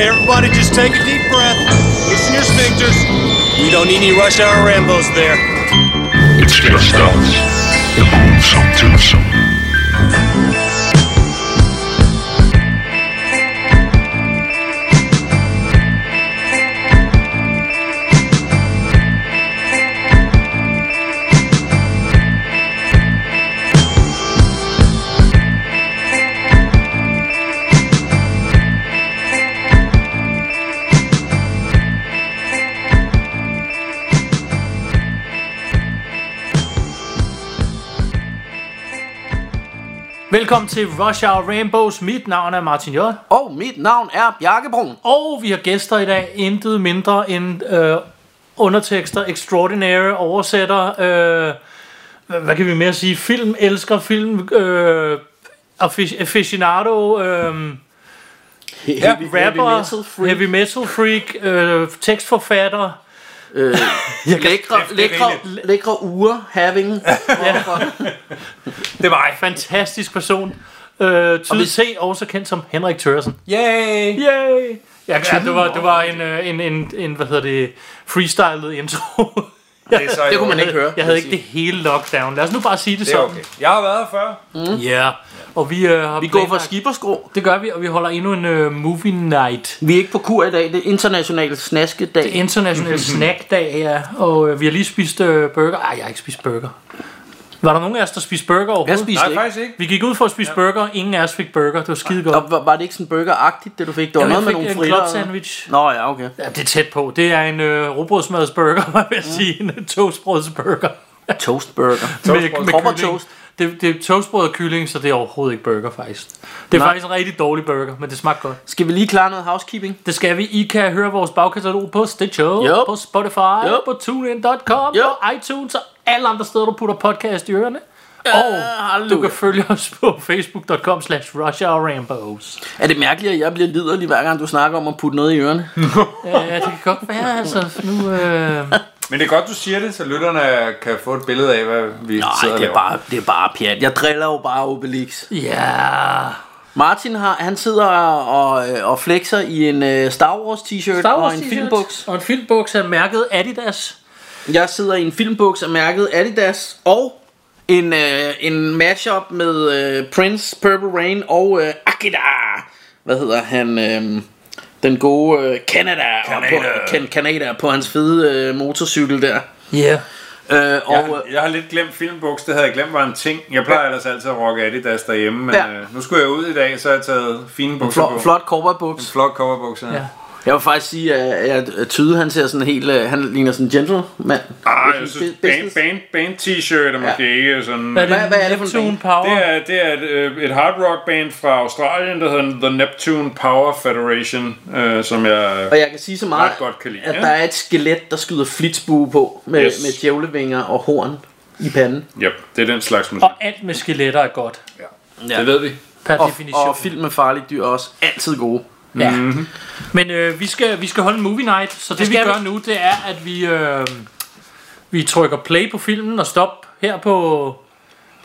Okay, everybody, just take a deep breath. Loosen your sphincters. We don't need any rush hour Rambos there. It's just us, the. Til Rush Hour Rainbows. Mit navn er Martin J. Og mit navn er Bjarke Brun. Og vi har gæster i dag. Intet mindre end øh, undertekster, extraordinary oversætter. Øh, hvad, hvad kan vi mere sige? Film, elsker film. Øh, aficionado. Øh, Ja, rapper, metal freak. heavy metal freak, øh, tekstforfatter. Øh, lækre, lækre, lækre uger having. Ja, Det er mig. fantastisk person. Øh, Tyd C, også kendt som Henrik Tørsen. Yay! Yay! Ja, ja det, var, det var en, øh, en, en, en, hvad hedder det, freestylet intro. Det, er så Det kunne man ikke høre. Jeg havde ikke det hele lockdown. Lad os nu bare sige det Det er sådan. okay. Jeg har været her før. Ja, yeah. Og vi øh, har Vi går fra planlagt- skib og skrå. Det gør vi, og vi holder endnu en øh, movie night. Vi er ikke på kur i dag. Det er international snaskedag. Det er international snackdag, ja. Og øh, vi har lige spist øh, burger. Ej, jeg har ikke spist burger. Var der nogen af os, der spiste burger Jeg overhovedet? spiste Nej, ikke. faktisk ikke. Vi gik ud for at spise burger. Ingen af os fik burger. Det var skide godt. Og var, var det ikke sådan burgeragtigt, det du fik? Det var Jeg noget med fik nogle en fritter. club sandwich. Nå ja, okay. Ja, det er tæt på. Det er en øh, robrødsmadsburger, hvad vil jeg sige. En toastbrødsburger. Toastburger. med, med Kopper kylling. toast. Det, det er toastbrød og kylling, så det er overhovedet ikke burger faktisk. Det er Nej. faktisk en rigtig dårlig burger, men det smagte godt. Skal vi lige klare noget housekeeping? Det skal vi. I kan høre vores bagkatalog på Stitcher, Yup. på Spotify, Yup. på TuneIn.com, Yup. på iTunes og alle andre steder, du putter podcast i ørerne. Og du halleluja. kan følge os på facebook.com slash rushourrambos. Er det mærkeligt, at jeg bliver liderlig, hver gang du snakker om at putte noget i ørerne? Ja, det kan godt være, altså nu... Øh... Men det er godt, du siger det, så lytterne kan få et billede af, hvad vi Nej, sidder og det er, bare, det er bare pjat. Jeg driller jo bare Obelix. Ja... Martin har, han sidder og, og flexer i en uh, Star Wars t-shirt Star og Wars en t-shirt filmbuks. Og en filmbuks er mærket Adidas. Jeg sidder i en filmbuks af mærket Adidas og en, uh, en mashup med uh, Prince, Purple Rain og uh, Akira. Hvad hedder han? Uh, den gode uh, Canada, Canada. Og på, kan, Canada på hans fede uh, motorcykel der. Ja. Yeah. Jeg og har, jeg har lidt glemt filmbuks, det havde jeg glemt var en ting. Jeg plejer ellers altid at rocke Adidas derhjemme, men Ja. øh, nu skulle jeg ud i dag, så har jeg taget fine bukser flot, på. flot cowboybuks. Flot coverbukser. Ja. Jeg vil faktisk sige, at, at Tyde han ser sådan helt, uh, han ligner sådan en gentleman. Ah, jeg synes, band, band, band t-shirt er måske ikke sådan... Hvad er det? Hvad- hvad er det for en band? Power? Det er, det er et, øh, et hard rock band fra Australien, der hedder The Neptune Power Federation, øh, som jeg Og jeg kan sige så meget, godt kan lide. at Ja. der er et skelet, der skyder flitsbue på med, Yes. med djævlevinger og horn i panden. Yep, det er den slags musik. Og alt med skeletter er godt. Ja. Det ved vi. Per Og, definition. og film med farlige dyr er også altid gode. Ja. Men øh, vi, skal, vi skal holde en movie night, så det, vi skal gør nu, det er, at vi, øh, vi trykker play på filmen og stop her på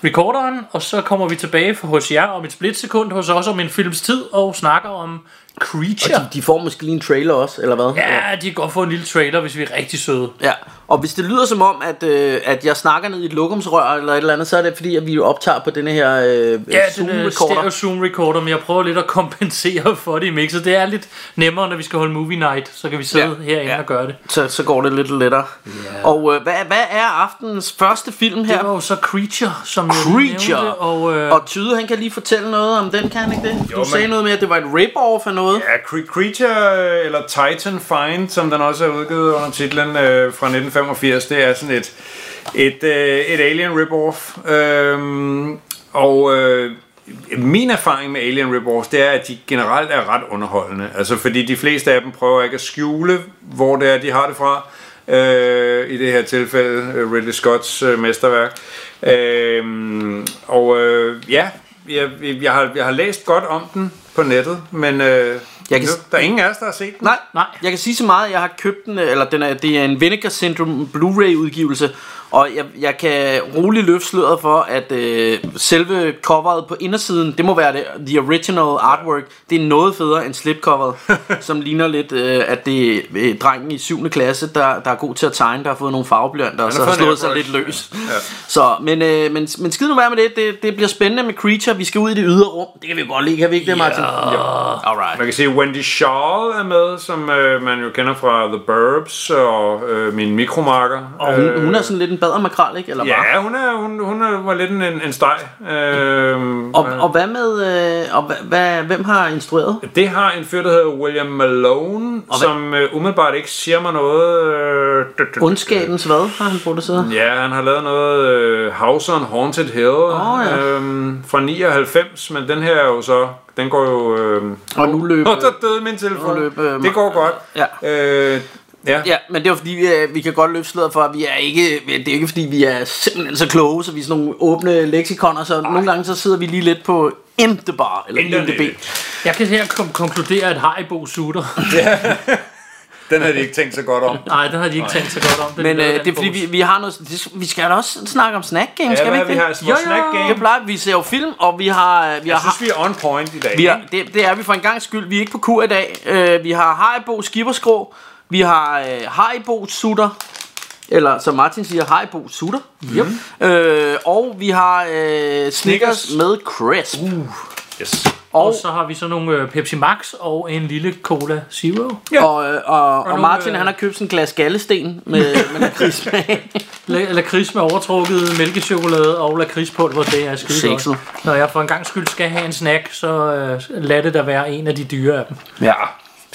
recorderen, og så kommer vi tilbage for hos jer om et splitsekund hos os om en films tid og snakker om Creature. Og de, de får måske lige en trailer også, eller hvad? Ja, de kan godt få en lille trailer, hvis vi er rigtig søde. ja. Og hvis det lyder som om, at, øh, at jeg snakker ned i et lokumsrør eller et eller andet, så er det fordi, at vi optager på denne her øh, Ja, Zoom den er recorder. stereo Zoom recorder, men jeg prøver lidt at kompensere for det i mixet. Det er lidt nemmere, når vi skal holde movie night, så kan vi sidde Ja. herinde Ja. og gøre det. Så, så går det lidt lettere. Og øh, hvad, hvad er aftenens første film her? Det var jo så Creature, som jeg Creature. nævnte, og, øh, Og Tyde, han kan lige fortælle noget om den, kan han ikke det? Du men- sagde noget med, at det var et rip-off af noget. Ja, Creature, øh, eller Titan Find, som den også er udgivet under titlen øh, fra 1985, det er sådan et, et, øh, et alien rip-off. Øhm, og øh, min erfaring med alien rip-offs, det er, at de generelt er ret underholdende. Altså fordi de fleste af dem prøver ikke at skjule, hvor det er, de har det fra. Øh, I det her tilfælde øh, Ridley Scotts øh, mesterværk. Øh, og øh, ja, jeg, jeg, har, jeg har læst godt om den på nettet, men øh, Jeg kan- der er ingen af os, der har set den. Nej, Nej. jeg kan sige så meget, at jeg har købt den, eller den er, det er en Vinegar Syndrome Blu-ray udgivelse, Og jeg, jeg kan roligt løfte sløret for, at øh, selve coveret på indersiden, det må være det, the original artwork, det er noget federe end slipcoveret, som ligner lidt, øh, at det er øh, drengen i 7. klasse, der, der er god til at tegne, der har fået nogle farveblyanter, og så har slået sig lidt løs. Ja. Så, men, øh, men, men skid nu være med det. det, det bliver spændende med Creature, vi skal ud i det ydre rum, det kan vi godt lide, kan vi ikke det, Martin? Ja. Alright. Man kan se, Wendy Shaw er med, som øh, man jo kender fra The Burbs og øh, min mikromarker. Og hun, hun er sådan lidt en bedre makrel, ikke? Eller? Ja, hun, er, hun, hun er, var lidt en, en steg. Øh, Og, og hvad med, øh, og hvad, hvem har instrueret? Det har en fyr, der hedder William Malone, hvad- som øh, umiddelbart ikke siger mig noget. Øh, Ondskabens hvad har han produceret? Ja, han har lavet noget øh, House on Haunted Hill Åh, ja. øhm, fra 99, men den her er jo så, den går jo... Øh, Og nu løber... Åh, der døde min telefon. Løb, øh, det går godt. Ja. Øh, ja. Ja, men det er jo fordi, vi, er- vi kan godt løfte sløret for, at vi er ikke, det er ikke fordi, vi er simpelthen så kloge, så vi er sådan nogle åbne leksikoner, så nogle gange så sidder vi lige lidt på IMDb, eller. IMDb. Jeg kan her kom- konkludere, at Haribo sutter. Den havde de ikke tænkt så godt om. Nej, det har de ikke tænkt så godt om. Det Men øh, den det er fordi, vi, vi har noget, det, vi skal da også snakke om snack game, Ja, skal vi ikke vi det? har vores snack game. Det plejer, vi ser jo film, og vi har, vi Jeg har, synes, vi er on point i dag. vi har det, det er vi for en gang skyld, vi er ikke på kur i dag. Øh, vi har Haribo skibberskrå, vi har øh, Haribo sutter, eller som Martin siger, Haribo sutter. Yep. Øh, og vi har øh, Snickers Snickers. med crisp. Uh. Yes. Og, Og så har vi så nogle øh, Pepsi Max og en lille Cola Zero. Ja. og, øh, og, og, nogle, Martin øh, han har købt sådan en glas gallesten med, med lakridssmag. La- lakrids med overtrukket mælkechokolade og lakridspulver, det er skide Sexet. godt. Når jeg for en gang skyld skal have en snack, så øh, lad det da være en af de dyre af dem. ja.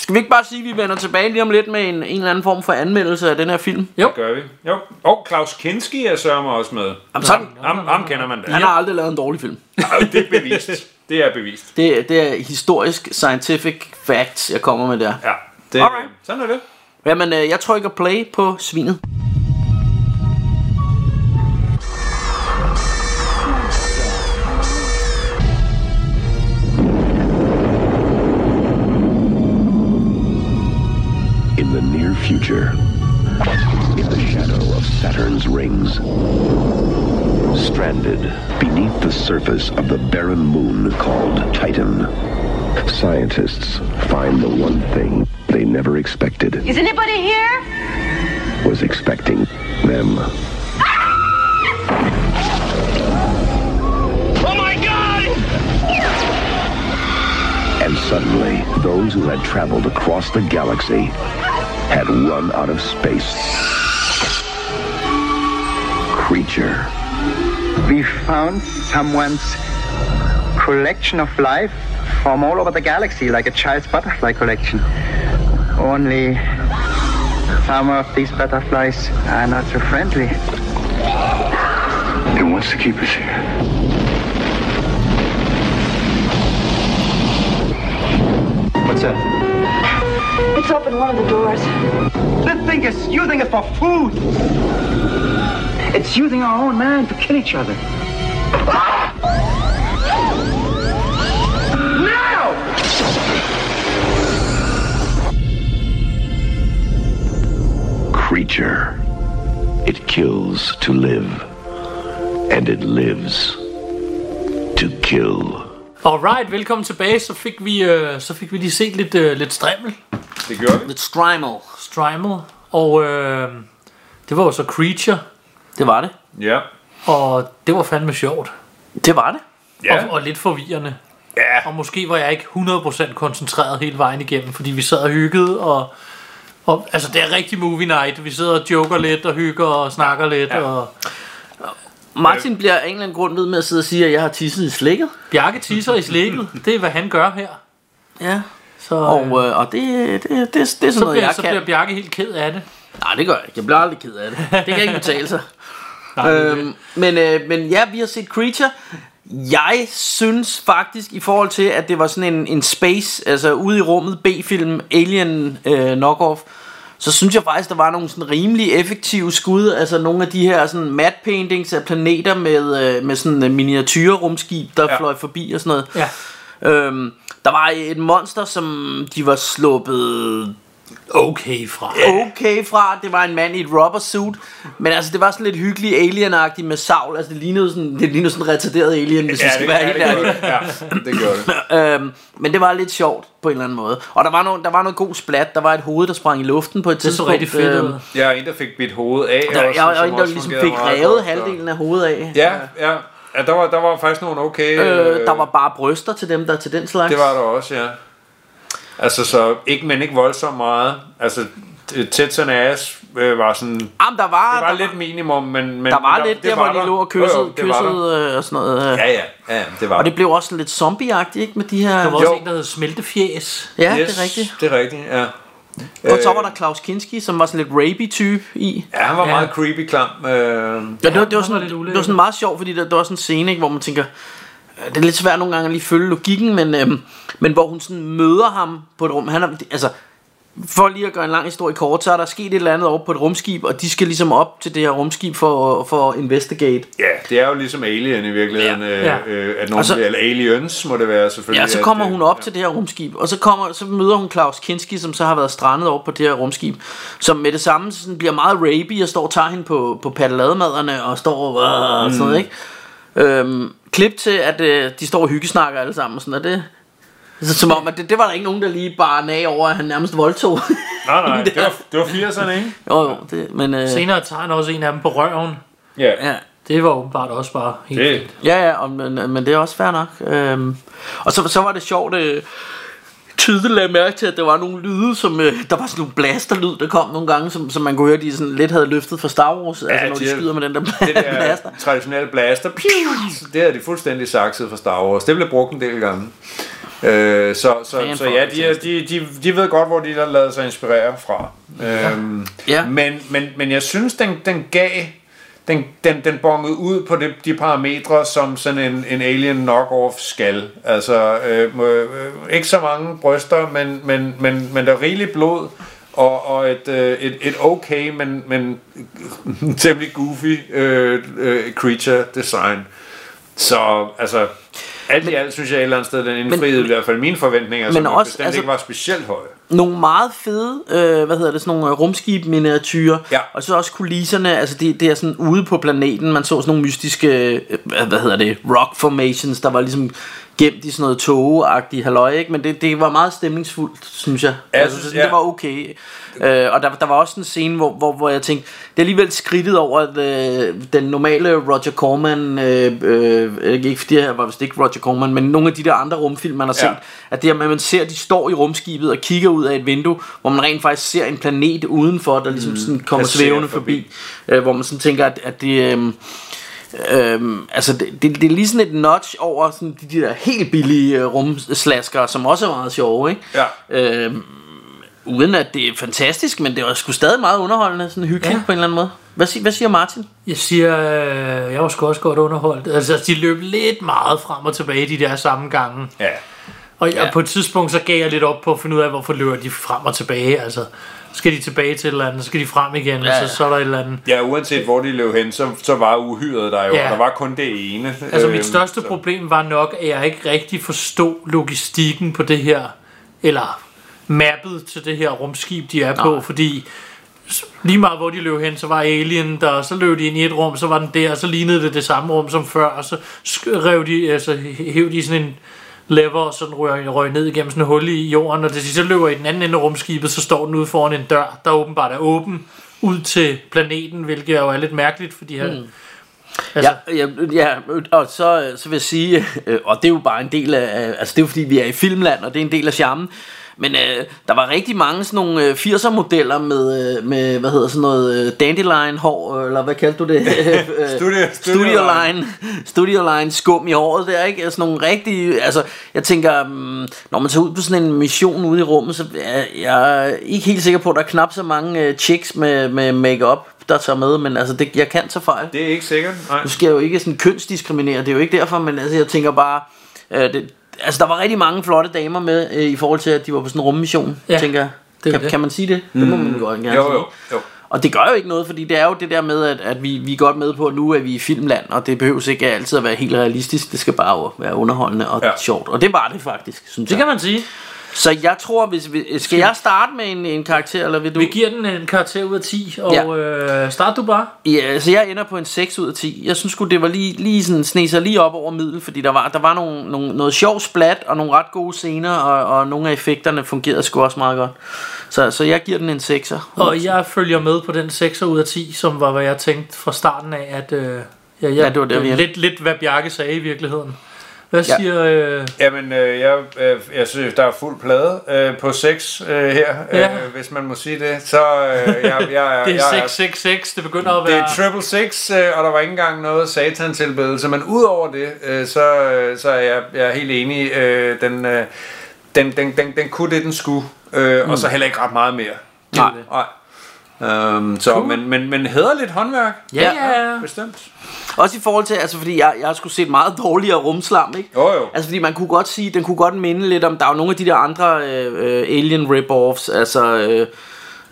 Skal vi ikke bare sige, at vi vender tilbage lige om lidt med en, en eller anden form for anmeldelse af den her film? Det gør vi. Jo. Og Klaus Kinski er sørme også med. Jamen, sådan, Ham, ham kender man da. han har aldrig lavet en dårlig film. Ja, det er bevist. Det er bevist. Det, det er historisk scientific facts, jeg kommer med der. Ja. Det, Alright. Sådan er det. Jamen, øh, jeg trykker play på svinet. Future, in the shadow of Saturn's rings, stranded beneath the surface of the barren moon called Titan, scientists find the one thing they never expected Is anybody here? was expecting them. Ah! Oh my god! And suddenly, those who had traveled across the galaxy had run out of space. Creature. we found someone's collection of life from all over the galaxy, like a child's butterfly collection. Only some of these butterflies are not so friendly. It wants to keep us here. What's that? It's open one of the doors. This thing is using it for food. It's using our own man to kill each other. Now! Creature. It kills to live, and it lives to kill. Alright, velkommen tilbage. Så fik vi, øh, så fik vi lige set lidt, øh, lidt strimmel. Det gjorde vi. Lidt Strimal. Strimmel. Og øh, det var jo så Creature. Det var det. Ja. Og det var fandme sjovt. Det var det. Ja. Og, og lidt forvirrende. Ja. Og måske var jeg ikke 100% koncentreret hele vejen igennem, fordi vi sad og hyggede, og, og altså det er rigtig movie night. Vi sidder og joker lidt og hygger og snakker lidt, ja. og Martin bliver af en eller anden grund ved med at sidde og sige, at jeg har tisset i slikket. Bjarke tisser i slikket. Det er, hvad han gør her. Ja. Så, Og, øh, øh, og det, det, det, det er sådan så, noget, bliver, jeg så kan. bliver Bjarke helt ked af det. Nej, det gør jeg ikke. Jeg bliver aldrig ked af det. Det kan ikke betale sig. Nej, øhm, men, øh, men ja, vi har set Creature. Jeg synes faktisk, i forhold til, at det var sådan en, en space, altså ude i rummet, B-film, Alien øh, knockoff, så synes jeg faktisk, der var nogle sådan rimelig effektive skud, altså nogle af de her sådan matte paintings af planeter med, øh, med sådan en miniatyre rumskib, der. Ja. fløj forbi og sådan noget. Ja. Øhm, der var et monster, som de var sluppet okay fra. okay fra. Det var en mand i et rubber suit. Men altså, det var sådan lidt hyggeligt alien med savl. Altså, det lignede sådan, det lignede sådan en retarderet alien, hvis ja, vi skal det, være ja, helt det, ærlige. det. ja, det gjorde det. øhm, men det var lidt sjovt på en eller anden måde. Og der var, noget, der var noget god splat. Der var et hoved, der sprang i luften på et Det så tidspunkt. rigtig fedt øhm, ud. Jeg er en, der fik bidt hovedet af. Der, også, jeg var som en, der ligesom fik revet halvdelen af hovedet af. Ja, ja. Ja der, var, der var faktisk nogle okay... Øh, der var bare bryster til dem, der er til den slags. Det var der også, ja. Altså, så ikke, men ikke voldsomt meget. Altså, tits and ass øh, var sådan... Det Jamen, der var, var der, lidt minimum, men... men der var men lidt det der, var hvor de lå og Jo, jo, kyssede, det var der. kyssede øh, og sådan noget. øh. Ja, ja, ja, det var Og der. det blev også lidt zombieagtigt, ikke? Med de her... Der var også Jo. en, der hed Smeltefjæs. Ja, yes, det er rigtigt. Det er rigtigt, ja. Og så var der Klaus Kinski, som var sådan lidt rapey-type i. Ja, han var Ja. meget creepy klam. Øh, Ja, det, var, det, var sådan, lidt det var sådan meget sjovt, fordi der, der var sådan en scene, ikke, hvor man tænker, øh, det er lidt svært nogle gange at lige følge logikken, men, øhm, men hvor hun sådan møder ham på et rum. Han er, altså, for lige at gøre en lang historie kort, så er der sket et eller andet over på et rumskib, og de skal ligesom op til det her rumskib for, for at investigate. ja, det er jo ligesom Alien i virkeligheden. Ja. Øh, Ja. øh, at nogen, Og så- eller Aliens må det være selvfølgelig. Ja, så kommer øh, hun op til det her rumskib, og så, kommer, så møder hun Klaus Kinski, som så har været strandet over på det her rumskib, som med det samme sådan bliver meget rapey og står og tager hende på, på patteladmaderne og står og, og sådan noget, ikke? Øhm, klip til, at øh, de står og hyggesnakker alle sammen, og sådan, og det... Så, som om, at det, det var der ikke nogen, der lige bare af over, at han nærmest voldtog. Nej, nej, det var, det var 80'erne, ikke? jo, jo, det, men... Øh, Senere tager han også en af dem på røven. Ja. ja, Det var åbenbart også bare helt Det, fint. Ja, ja, og, men, men det er også fair nok. Øhm, og så, så var det sjovt, øh, tydeligt lagde mærke til, at der var nogle lyde, som, øh, der var sådan nogle blasterlyd, der kom nogle gange, som, som man kunne høre, de sådan lidt havde løftet fra Star Wars, ja, altså når de, de- skyder med den der det bla- der blaster. traditionelle blaster, piu, det er de fuldstændig sakset fra Star Wars. Det blev brugt en del gange. Øh, så, så, så ja, de, de, de, de ved godt, hvor de har lavet sig inspirere fra. Øhm, Ja. men, men, men jeg synes, den, den gav den, den, den bongede ud på det, de parametre, som sådan en, en alien knock-off skal. Altså, øh, øh, ikke så mange bryster, men, men, men, men der er rigeligt blod, og, og et, øh, et, et okay, men, men temmelig goofy øh, øh, creature design. Så altså, alt i alt synes jeg et eller andet sted, den indfriede i hvert fald mine forventninger, men som også, bestemt altså- ikke var specielt høje. Nogle meget fede, øh, hvad hedder det, sådan nogle rumskib miniatyrer, Ja. og så også kulisserne, altså det, det er sådan ude på planeten, man så sådan nogle mystiske, øh, hvad, hvad hedder det, rock formations, der var ligesom gemt i sådan noget togeagtigt halløj, ikke? Men det, det var meget stemningsfuldt, synes jeg. Ja, altså, jeg synes- så det ja. var okay. Øh, og der, der var også en scene, hvor, hvor, hvor jeg tænkte, det er alligevel skridtet over at, øh, den normale Roger Corman, øh, øh, ikke fordi jeg var vist ikke Roger Corman, men nogle af de der andre rumfilm, man har Ja. set, at det her med, at man ser, at de står i rumskibet og kigger ud af et vindue, hvor man rent faktisk ser en planet udenfor, der ligesom sådan kommer passerer svævende forbi, forbi. øh, hvor man sådan tænker, at, at det... Øh, Øhm, altså det, det, det er lige sådan et notch over sådan de, de der helt billige øh, rumslasker, som også er meget sjove, ikke? Ja. Øhm, uden at det er fantastisk, men det var sgu stadig meget underholdende, sådan hyggeligt ja. På en eller anden måde. Hvad, sig, hvad siger Martin? Jeg siger, øh, jeg var sgu også godt underholdt. Altså, de løb lidt meget frem og tilbage de der samme gange. Ja. Og, ja. og på et tidspunkt, så gav jeg lidt op på at finde ud af, hvorfor løber de frem og tilbage. Altså, skal de tilbage til et eller andet, så skal de frem igen, Ja, og så, så er der et eller andet. Ja, uanset hvor de løb hen, så, så var uhyret der jo, Ja. der var kun det ene. Altså, Øhm, mit største så- problem var nok, at jeg ikke rigtig forstod logistikken på det her, eller mappet til det her rumskib, de er på, Nej. fordi s- lige meget hvor de løb hen, så var alien der, og så løb de ind i et rum, så var den der, og så lignede det det samme rum som før, og så rev de, altså hæv de sådan en lever, og sådan røg, røg ned igennem sådan et hul i jorden, og det sidste så løber i den anden ende af rumskibet, så står den ude foran en dør, der åbenbart er åben ud til planeten, hvilket jo er lidt mærkeligt, fordi her, mm. altså, Ja, ja, ja, og så, så vil jeg sige, øh, og det er jo bare en del af, altså det er jo fordi vi er i filmland, og det er en del af charmen, men øh, der var rigtig mange sådan nogle øh, 80'er modeller med, øh, med, hvad hedder sådan noget, øh, dandelion hår, eller hvad kaldte du det? Øh, Studio- Studio line, Studio line skum i håret der, ikke? Altså nogle rigtige, altså jeg tænker, um, når man tager ud på sådan en mission ude i rummet, så er jeg er ikke helt sikker på, at der er knap så mange øh, chicks med, med makeup der tager med, men altså det, jeg kan så fejl. Det er ikke sikkert. Nej. Nu skal jeg jo ikke sådan kønsdiskriminere, det er jo ikke derfor, men altså, jeg tænker bare, øh, det, altså der var rigtig mange flotte damer med, øh, i forhold til, at de var på sådan en rummission, ja, tænker jeg. det Kan, det. kan man sige det? Det må man jo gerne Jo, sige. jo, jo. Og det gør jo ikke noget, fordi det er jo det der med, at, at vi, vi er godt med på, at nu er vi i filmland, og det behøves ikke altid at være helt realistisk, det skal bare være underholdende og ja. Sjovt. Og det var det faktisk, synes det jeg. kan man sige. Så jeg tror, hvis vi, skal jeg starte med en, en karakter, eller vil du? Vi giver den en karakter ud af 10, og Ja. øh, start du bare. Ja, så jeg ender på en 6 ud af 10. Jeg synes sgu, det var lige, lige sådan, sne sig lige op over middel, fordi der var, der var nogle, nogle, noget sjov splat, og nogle ret gode scener, og, og nogle af effekterne fungerede sgu også meget godt. Så, så jeg giver den en 6'er. Og jeg følger med på den 6 ud af 10, som var, hvad jeg tænkte fra starten af, at øh, ja, jeg, Ja, det var der, vi lidt, lidt, hvad Bjarke sagde i virkeligheden. Hvad Ja. siger... Øh, Jamen, øh, jeg, øh, jeg synes, der er fuld plade øh, på 6 øh, her, Ja. øh, hvis man må sige det. Så øh, jeg, jeg, det er jeg, 666, det begynder at Det være... er triple six, øh, og der var ikke engang noget satantilbedelse, men udover det, øh, så, øh, så er jeg, jeg er helt enig. Øh, den, øh, den, den, den, den kunne det, den skulle, øh, mm. og så heller ikke ret meget mere. Nej. Nej. Um, så, cool. men, men, men hederligt håndværk. Ja, ja, ja. Bestemt. Også i forhold til, altså fordi jeg, jeg sgu set meget dårligere rumslam, ikke? Jo, jo. Altså fordi man kunne godt sige, den kunne godt minde lidt om, der er jo nogle af de der andre øh, øh, Alien rip-offs, altså øh,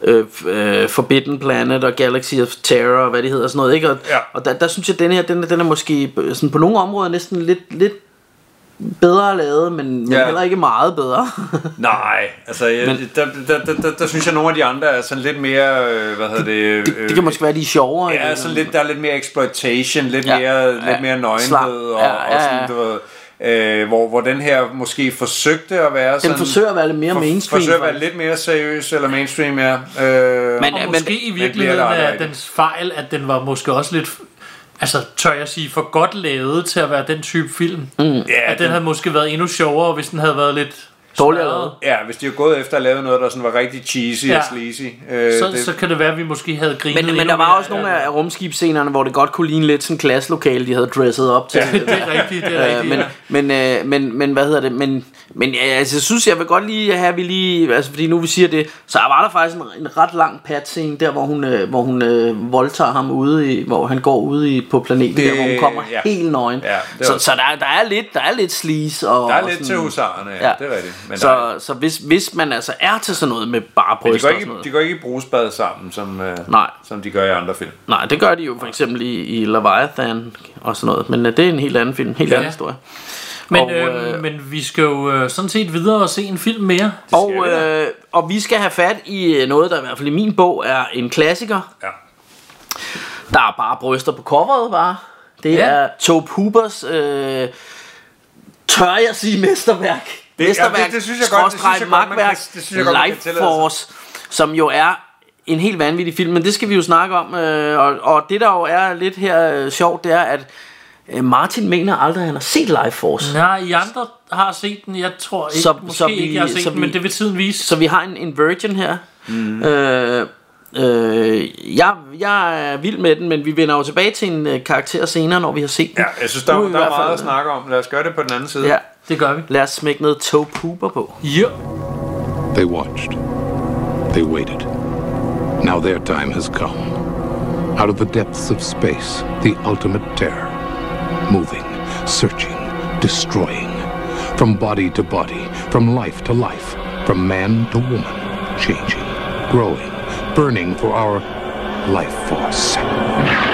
øh, øh, Forbidden Planet og Galaxy of Terror og hvad det hedder og sådan noget, ikke? Og, Ja. og der, der synes jeg, den her, den, den er måske sådan på nogle områder næsten lidt, lidt bedre lavet, men, men Ja. heller ikke meget bedre. Nej, altså jeg, Men- der, der, der, der, der synes jeg, nogle af de andre er sådan lidt mere, øh, hvad hedder det? det, det kan måske være, de er sjovere. Ja, sådan lidt, der er lidt mere exploitation, lidt Ja. mere, Ja. lidt mere nøgenhed, og, Ja, ja, og sådan, ja. du ved, øh, hvor, hvor den her måske forsøgte at være sådan... Den forsøger at være lidt mere for- mainstream. Forsøger at være lidt mere seriøs, eller mainstream, ja. Øh, Men- Og men- måske i virkeligheden er dens fejl, at den var måske også lidt... Altså, tør jeg sige, for godt lavet til at være den type film. Mm. ja, At den havde måske været endnu sjovere, hvis den havde været lidt... Dårligere lavet. Ja, hvis de har gået efter at lave noget, der sådan var rigtig cheesy ja. Ja. og sleazy. Øh, Så, det, så kan det være, at vi måske havde grinet Men, men der var også nogle af rumskibsscenerne, hvor det godt kunne ligne lidt sådan en klasselokale, de havde dresset op til. Det er rigtigt, det er Øh, rigtigt. men, ja. men, øh, men, men hvad hedder det Men, men ja, altså, jeg synes jeg vil godt lige have vi lige Altså fordi nu vi siger det Så var der faktisk en, en ret lang pat scene Der hvor hun, øh, hvor hun øh, voldtager ham ude i, Hvor han går ude i, på planeten Det- der, Hvor hun kommer ja. helt nøgen Ja, Så, også- så der, der, er lidt, der er lidt sleaze og, der er og lidt til husarerne, ja, Ja. det er rigtigt. Men der, så, så hvis, hvis man altså er til sådan noget med bare men de går, og sådan ikke, noget de går ikke i brugsbad sammen, som, øh, Nej. som de gør i andre film. Nej, det gør de jo for eksempel i, i Leviathan og sådan noget Men øh, det er en helt anden film, helt Ja. anden historie Men, og, øh, øh, men vi skal jo øh, sådan set videre og se en film mere. Og, øh, og vi skal have fat i øh, noget, der i hvert fald i min bog er en klassiker. Ja. Der er bare bryster på coveret, bare. Det Ja. er Tobe Hoopers, øh, tør jeg sige mesterværk. Det- ja, mesterværk, det- det synes jeg godt- det synes jeg godt, magtværk, det synes jeg godt, Life. Force, som jo er en helt vanvittig film, men det skal vi jo snakke om. Øh, og, og det der jo er lidt her øh, sjovt, det er, at øh, Martin mener aldrig, at han har set Life Force. Nej, I andre har set den. Jeg tror ikke, Så- så, måske så vi- ikke, jeg har set så den, men vi- det vil tiden vise. Så vi har en, en virgin her. Mm. Øh, øh, jeg, jeg er vild med den, men vi vender jo tilbage til en øh, karakter senere, når vi har set den. Ja, jeg synes, der, Nu der er meget at snakke om. Lad os gøre det på den anden side. ja. Det gør vi. Lad os smække noget Tope Hooper på. Ja. They watched. They waited. Now their time has come. Out of the depths of space, the ultimate terror. Moving, searching, destroying. From body to body, from life to life, from man to woman. Changing, growing, burning for our life force.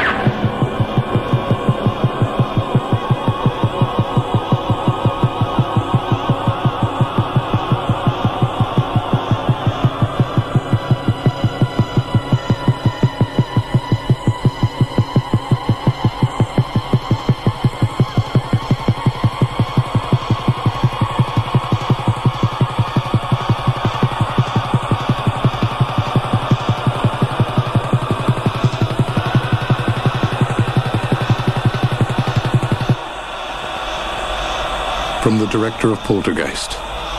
Director of Poltergeist,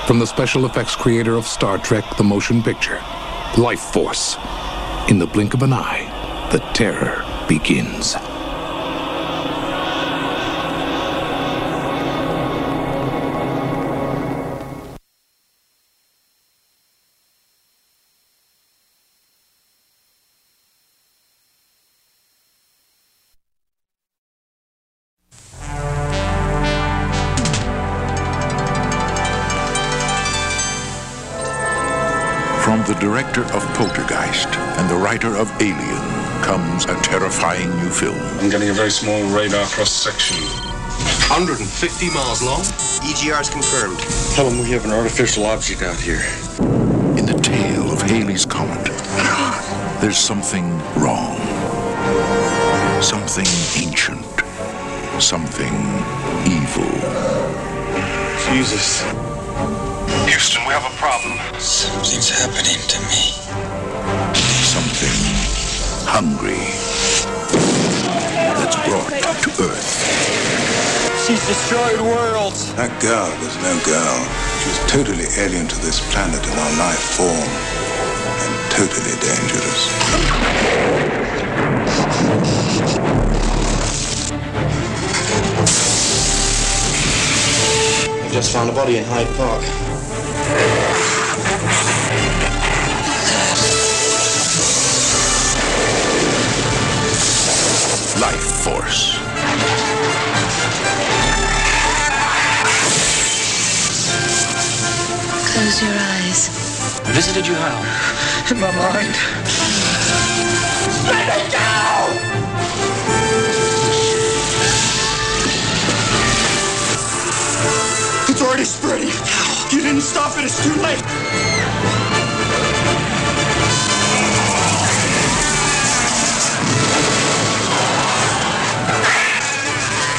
from the special effects creator of Star Trek The Motion Picture, Life Force. In the blink of an eye, the terror begins. From the director of Poltergeist and the writer of Alien comes a terrifying new film. I'm getting a very small radar cross section. 150 miles long. EGR's confirmed. Tell them we have an artificial object out here. In the tail of Haley's Comet, there's something wrong. Something ancient. Something evil. Jesus. Houston, we have a problem. Something's happening to me. Something hungry. That's brought to Earth. She's destroyed worlds. That girl was no girl. She was totally alien to this planet and our life form. And totally dangerous. I've just found a body in Hyde Park. Life Force. Close your eyes. Visited you how? In my mind. Let it go! It's already spreading. You didn't stop it. It's too late.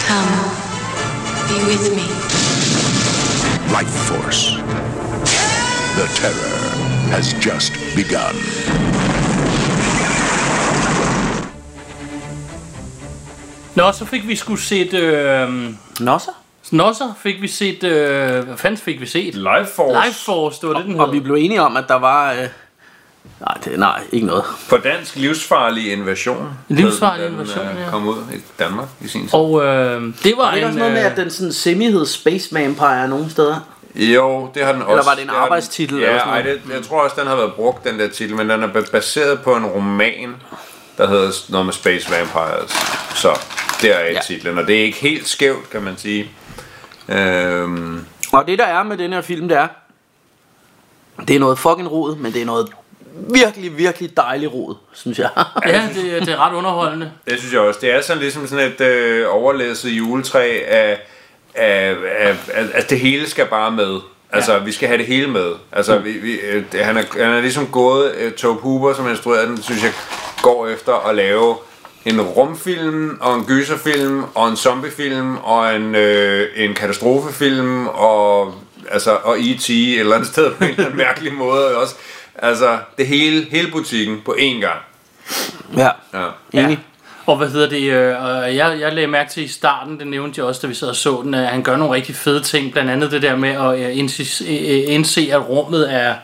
Come. Be with me. Life Force. The terror has just begun. Nå, så fik vi sgu set... Øh, Nosser? Nosser fik vi set... Øh, hvad fanden fik vi set? Life Force. Life Force, det var det, den Og hed. vi blev enige om, at der var... Øh, nej, det, nej, ikke noget. På dansk livsfarlig invasion. Livsfarlig den, invasion, øh, ja. kom ud i Danmark i sin tid. Og øh, det var Var det en... også noget med, øh, at den sådan semi hed Space Vampire nogle steder? Jo, det har den også. Eller var det en den- arbejdstitel Ja, eller sådan ej, noget? det, jeg tror også, den har været brugt, den der titel, men den er ba- baseret på en roman, der hedder noget med Space Vampires. Så der er ja. titlen, og det er ikke helt skævt, kan man sige. Øhm, Og det der er med den her film, det er... Det er noget fucking rod, men det er noget virkelig, virkelig dejligt rod, synes jeg. Ja, det, det er ret underholdende. det synes jeg også. Det er sådan ligesom sådan et øh, overlæsset juletræ af, af, af, af, at det hele skal bare med. Altså, ja. vi skal have det hele med. Altså, vi, vi, øh, han, er, han er ligesom gået, øh, Tobe Hooper, som instruerede den, synes jeg, går efter at lave en rumfilm, og en gyserfilm, og en zombiefilm, og en, øh, en katastrofefilm, og, altså, og E.T. et eller andet sted på en eller anden mærkelig måde også. Altså, det hele, hele butikken på én gang. ja, Ja. enig. Og hvad hedder det, øh, og jeg, jeg lagde mærke til i starten, det nævnte jeg også, da vi sad og så den, at han gør nogle rigtig fede ting, blandt andet det der med at øh, indse, øh, indse, at rummet er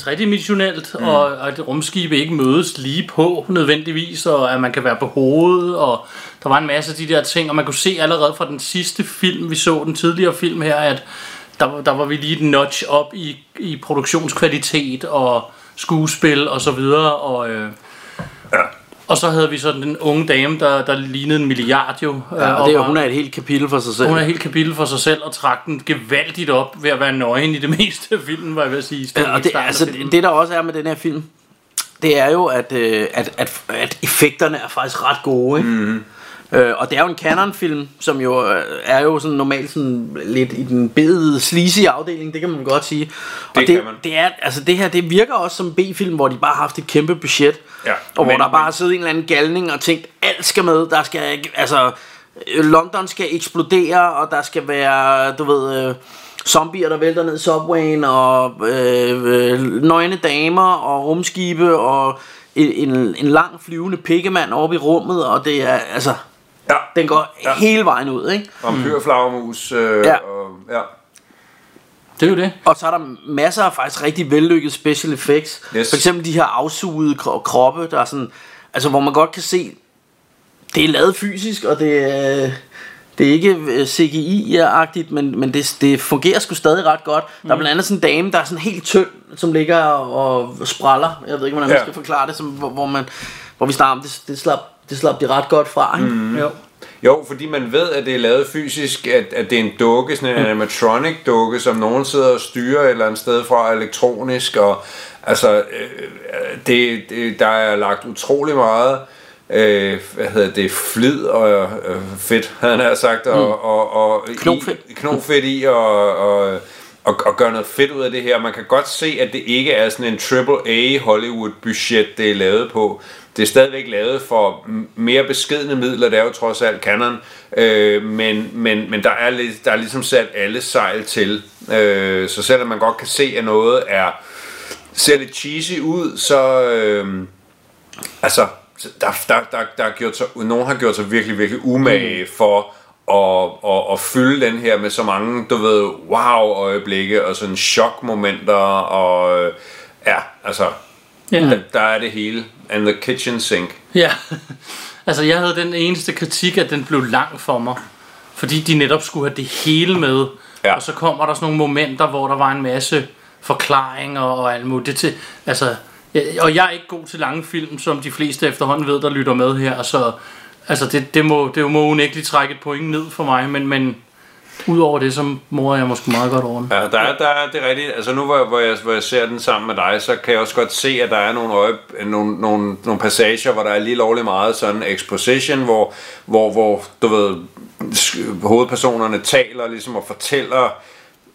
tredimensionelt, mm. og at rumskibe ikke mødes lige på nødvendigvis, og at man kan være på hovedet, og der var en masse af de der ting, og man kunne se allerede fra den sidste film, vi så, den tidligere film her, at der, der var vi lige et notch op i, i produktionskvalitet og skuespil og så videre, og... Øh, og så havde vi sådan den unge dame, der, der lignede en milliard jo. Ja, øh, og det er, var- hun er et helt kapitel for sig selv. hun er et helt kapitel for sig selv og trak den gevaldigt op ved at være nøgen i det meste af filmen, var jeg ved at sige. Ja, og det, altså, det, det der også er med den her film, det er jo, at, øh, at, at, at effekterne er faktisk ret gode, ikke? Mm. Øh, og det er jo en Canon-film, som jo øh, er jo sådan normalt sådan lidt i den bedede, sleazy afdeling, det kan man godt sige. og det, kan man. det, er, altså det her, det virker også som B-film, hvor de bare har haft et kæmpe budget, Ja, og hvor der bare har siddet en eller anden galning og tænkt, alt skal med, der skal, altså, London skal eksplodere, og der skal være, du ved, øh, zombier, der vælter ned i subwayen, og øh, øh, nøgne damer, og rumskibe, og en, en, en lang flyvende pikkemand oppe i rummet, og det er, altså, Ja. den går ja. hele vejen ud, ikke? Vampyrflagermus. Øh, Ja. Og, ja. Det er jo det. Og så er der masser af faktisk rigtig vellykkede special effects. Yes. For eksempel de her afsugede kro- kroppe, der er sådan, altså hvor man godt kan se, det er lavet fysisk, og det er, det er ikke øh, CGI-agtigt, men, men det, det fungerer sgu stadig ret godt. Der er blandt andet sådan en dame, der er sådan helt tynd, som ligger og, og spræller. Jeg ved ikke, hvordan man Ja. skal forklare det, som, hvor, hvor, man, hvor vi snakker om, det, det, slap, det slap de ret godt fra. Ikke? Mm. Jo. Jo, fordi man ved, at det er lavet fysisk, at, at det er en dukke, sådan en animatronic dukke, som nogen sidder og styrer et eller andet sted fra elektronisk, og altså, øh, det, det, der er lagt utrolig meget øh, hvad hedder det, flid og øh, fedt, havde han sagt, og, Mm. og, og Knofedt. I, knofedt i, og, og, og, og gøre noget fedt ud af det her. Man kan godt se, at det ikke er sådan en AAA Hollywood-budget, det er lavet på. Det er stadigvæk lavet for mere beskedne midler, det er jo trods alt Canon, øh, men, men, men der, er, lidt- der er ligesom sat alle sejl til. Øh, så selvom man godt kan se, at noget er ser lidt cheesy ud, så øh, altså der, der, der, der er gjort sig, nogen har gjort sig virkelig, virkelig umage for at, at, at fylde den her med så mange, du ved, wow-øjeblikke og sådan chok-momenter og ja, altså Ja. der, der er det hele. And the kitchen sink. Ja, altså jeg havde den eneste kritik, at den blev lang for mig. Fordi de netop skulle have det hele med. Ja. Og så kommer der sådan nogle momenter, hvor der var en masse forklaringer og alt muligt. Det til, altså, og jeg er ikke god til lange film, som de fleste efterhånden ved, der lytter med her. Så altså, det, det, må, det må unægteligt trække et point ned for mig. Men, men udover det, så morer jeg måske meget godt over den. Ja, der er, der er det er rigtigt. Altså nu, hvor, hvor, jeg, hvor jeg ser den sammen med dig, så kan jeg også godt se, at der er nogle, øje, nogle, nogle, nogle passager, hvor der er lige lovligt meget sådan exposition, hvor, hvor, hvor du ved, hovedpersonerne taler ligesom og fortæller,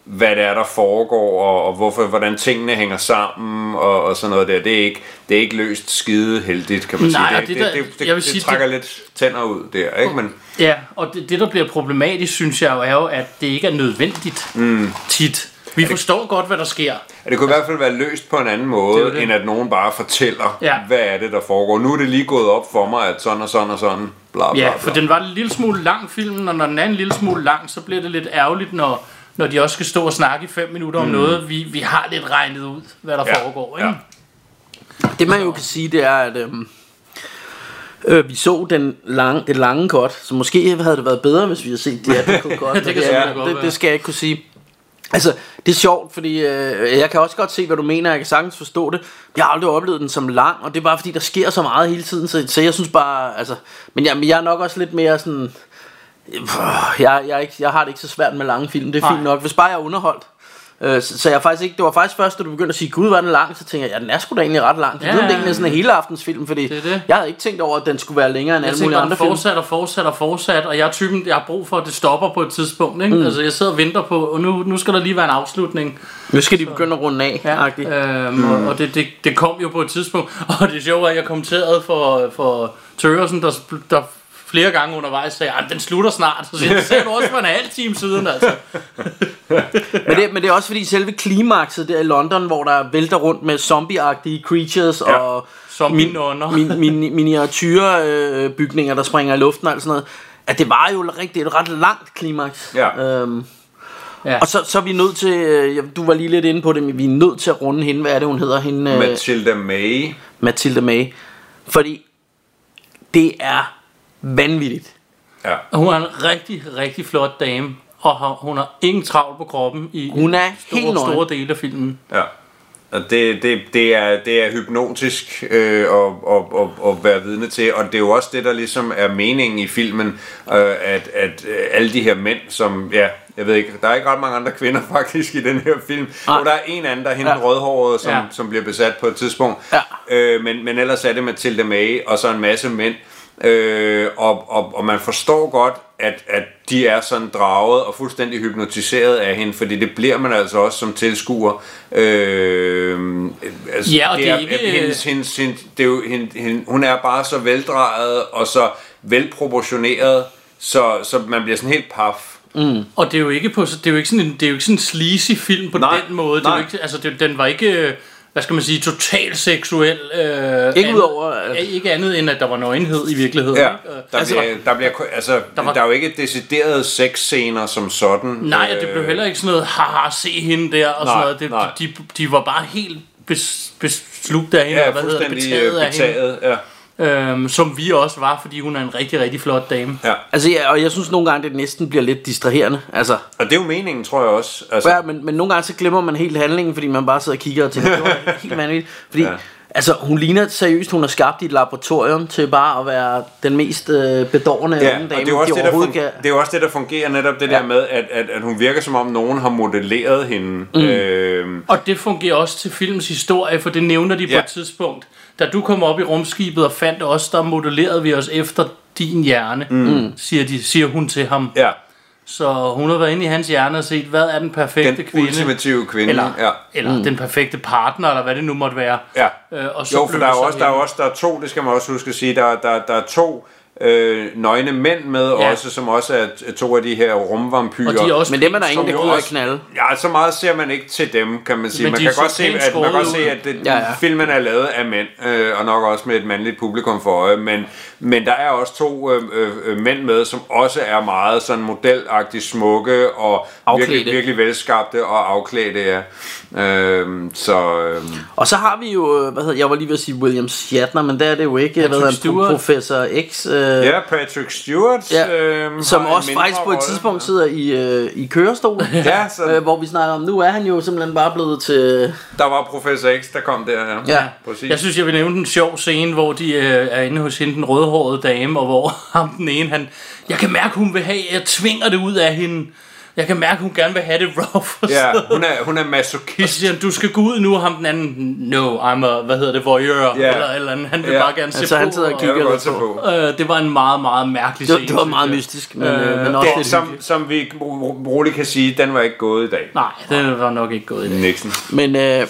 hvad det er, der foregår, og, og hvorfor, hvordan tingene hænger sammen, og, og sådan noget der. Det er ikke, det er ikke løst skide heldigt, kan man Nej, sige. Det, det det, der- det, det, jeg vil det, sige, det trækker det- lidt tænder ud der, ikke? Men, Ja, og det, det der bliver problematisk, synes jeg jo, er jo, at det ikke er nødvendigt mm. tit. Vi forstår godt, hvad der sker. Ja, det kunne i hvert fald være løst på en anden måde, Det det. end at nogen bare fortæller, Ja. hvad er det, der foregår. Nu er det lige gået op for mig, at sådan og sådan og sådan, bla bla Ja, for den var en lille smule lang filmen, og når den er en lille smule lang, så bliver det lidt ærgerligt, når, når de også skal stå og snakke i fem minutter om Mm. noget, vi, vi har lidt regnet ud, hvad der Ja, foregår. Ikke? Det man jo kan sige, det er, at øhm, øh, vi så den lange, det lange cut, så måske havde det været bedre, hvis vi havde set det andet cut. Det kan det, selvfølgelig godt det, det skal jeg ikke kunne sige. Altså, det er sjovt, fordi øh, jeg kan også godt se, hvad du mener, jeg kan sagtens forstå det. Jeg har aldrig oplevet den som lang, og det er bare fordi, der sker så meget hele tiden, så, så jeg synes bare, altså, men jeg, men jeg er nok også lidt mere sådan, jeg, jeg, er ikke, jeg har det ikke så svært med lange film, det er fint Nej. nok, hvis bare jeg er underholdt. Øh, så, så jeg faktisk ikke, det var faktisk først, da du begyndte at sige, gud, var den lang, så tænkte jeg, ja, den er sgu da egentlig ret lang. Det Ja, ikke ja. sådan en hele aftens film, fordi Det det. jeg havde ikke tænkt over, at den skulle være længere end Jeg alle mulige andre film. fortsat og fortsat og fortsat, og jeg er typen, jeg har brug for, at det stopper på et tidspunkt. Ikke? Mm. Mm. Altså, jeg sidder og venter på, og nu, nu skal der lige være en afslutning. Nu skal de begynde at runde af. Ja, øhm, og, og det, det, det kom jo på et tidspunkt, og det sjove er, at jeg kommenterede for, for Tøresen, der, der flere gange undervejs sagde, at den slutter snart. Så det sagde du også for en halv time siden, altså. Men, det, men det er også fordi selve klimakset der i London, hvor der vælter rundt med zombie-agtige creatures ja. og Zombie-nonner. min, min, miniatyrbygninger, øh, bygninger, der springer i luften og alt sådan noget, at det var jo rigtig et ret langt klimaks. Ja. Øhm, ja. Og så, så er vi nødt til, øh, du var lige lidt inde på det, men vi er nødt til at runde hende, hvad er det hun hedder? Hende, øh, Matilda May. Matilda May. Fordi det er vanvittigt. Ja. Og Hun er en rigtig, rigtig flot dame, og har, hun har ingen travl på kroppen i Hun er store, helt nøgen. store dele af filmen. Ja. Og det, det, det, er, det er hypnotisk øh, at, at, at, at være vidne til, og det er jo også det, der ligesom er meningen i filmen, øh, at, at øh, alle de her mænd, som, ja, jeg ved ikke, der er ikke ret mange andre kvinder faktisk i den her film. Og der er en anden, der er hende Ja. rødhårede, som, Ja. ja. som bliver besat på et tidspunkt. Ja. Øh, men, men ellers er det Matilda May, og så en masse mænd. Øh, og, og, og man forstår godt, at, at de er sådan draget og fuldstændig hypnotiseret af hende, fordi det bliver man altså også som tilskuer. Øh, altså, Ja, og det er ikke- Hendes, hendes, hendes, det er jo, hende, hende, hun er bare så veldrejet og så velproportioneret, så, så man bliver sådan helt paf. Mm. Og det er jo ikke på, det er jo ikke sådan en, det er jo ikke sådan en sleazy film på Nej, den måde. Det er jo nej. ikke, altså det, den var ikke, øh, hvad skal man sige, totalt seksuel. Øh, Ikke andet- udover, at- Ja, ikke andet end at der var nøgenhed i virkeligheden. Ja, ikke? Øh, der, altså, bliver, der, bliver, altså, der, var- der er jo ikke deciderede sexscener som sådan. Nej, og det blev heller ikke sådan noget, haha, se hende der, og Nej, sådan noget. Det, nej. de, de var bare helt bes, beslugt af hende, Ja, og hvad hedder det, fuldstændig betaget af betaget, hende. Øhm, som vi også var, fordi hun er en rigtig, rigtig flot dame. Ja. Altså, ja, og jeg synes nogle gange, det næsten bliver lidt distraherende. Altså, Og det er jo meningen, tror jeg også. Altså, ja, men, men nogle gange så glemmer man helt handlingen, fordi man bare sidder og kigger og tænker, det var helt vanvittigt. Fordi Ja. Altså, hun ligner seriøst, hun er skabt i et laboratorium til bare at være den mest øh, bedårende Ja, unge og dame, det er, også de det, der fun- kan. det er også det, der fungerer netop det ja. der med, at, at, at hun virker som om nogen har modelleret hende. Mm. Øh, Og det fungerer også til filmens historie, for det nævner de ja. Ja. på et tidspunkt. Da du kom op i rumskibet og fandt os, der modellerede vi os efter din hjerne, mm. siger, de, siger hun til ham. ja, Så hun har været inde i hans hjerne og set, hvad er den perfekte den kvinde? ultimative kvinde. Eller, ja. eller mm. den perfekte partner, eller hvad det nu måtte være. Ja. Øh, og så Jo, blev for der er, også, der er også der er to, det skal man også huske at sige, der, der, der er to øh, nøgne mænd med Ja. også, som også er to af de her rumvampyrer. Og de er også Men dem er der ingen, der gider at også- knalde. Ja, så meget ser man ikke til dem, kan man sige. Men man kan godt se, at, man kan godt se, at det, Ja, ja. filmen er lavet af mænd, øh, og nok også med et mandligt publikum for øje, men, men der er også to øh, øh, mænd med, som også er meget sådan modelagtigt smukke, og virkelig, virkelig velskabte og afklædte, ja. Øh, så... Øh, Og så har vi jo, øh, hvad hedder, jeg var lige ved at sige William Shatner, men der er det jo ikke, hvad hedder. Professor X. Øh, ja, Patrick Stewart, Ja, øh, som også faktisk på et tidspunkt sidder i, øh, i kørestol, Ja, så øh, hvor vi snakker om, nu er han jo simpelthen bare blevet til... der var Professor X, der kom der, ja. Ja. Præcis. Jeg synes, jeg vil nævne en sjov scene, hvor de øh, er inde hos hende, den rødhårede dame, og hvor ham den ene, han... Jeg kan mærke, hun vil have... Jeg tvinger det ud af hende. Jeg kan mærke, hun gerne vil have det rough. og Ja, hun er, hun er Og så masochist. siger han, du skal gå ud nu, og ham den anden, no, I'm a, hvad hedder det, voyeur, Ja. eller, eller andet. Han vil Ja. bare gerne se Altså, på. han sidder og og- kigger se på. på. Øh, det var en meget, meget mærkelig Det, scene. var- det var meget mystisk, men, øh, men også Den, lidt som, hyggeligt. som vi ro- roligt kan sige, den var ikke gået i dag. Nej, det var nok ikke gået i det. Nixon. Men, øh,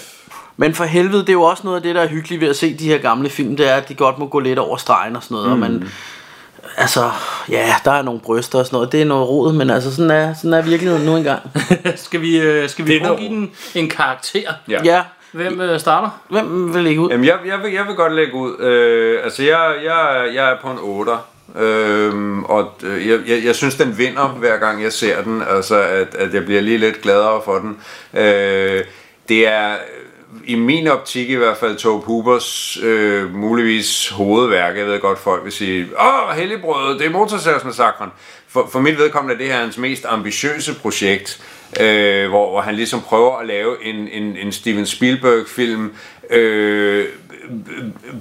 men for helvede, det er jo også noget af det, der er hyggeligt ved at se de her gamle film, det er, at de godt må gå lidt over stregen og sådan noget, mm. og man... Altså, ja, der er nogle bryster og sådan noget, det er noget rod, men altså, sådan er, sådan er virkeligheden nu engang. skal vi, øh, skal vi prøve give den en karakter? Ja. ja, Hvem øh, starter? hvem vil ikke ud? Jamen, jeg, jeg, vil, jeg vil godt lægge ud. Øh, altså, jeg, jeg, jeg er på en 8. Øhm, og øh, jeg, jeg, jeg synes den vinder hver gang jeg ser den Altså at, at jeg bliver lige lidt gladere for den øh, Det er i min optik i hvert fald Tobe Hoopers øh, muligvis hovedværk Jeg ved godt folk vil sige Åh helligbrødet det er motorsavsmassakren for, for mit vedkommende er det her hans mest ambitiøse projekt øh, hvor, hvor han ligesom prøver at lave en, en, en Steven Spielberg film øh,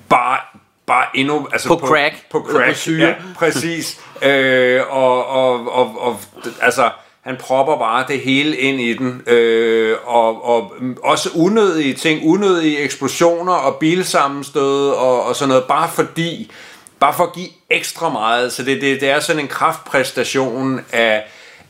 bare bare endnu altså På crack. på Eller på crack syre. ja, præcis øh, og, og, og, og altså han propper bare det hele ind i den øh, og, og også unødige ting unødige eksplosioner og bilsammenstød og, og sådan noget bare fordi bare for at give ekstra meget så det, det, det er sådan en kraftpræstation af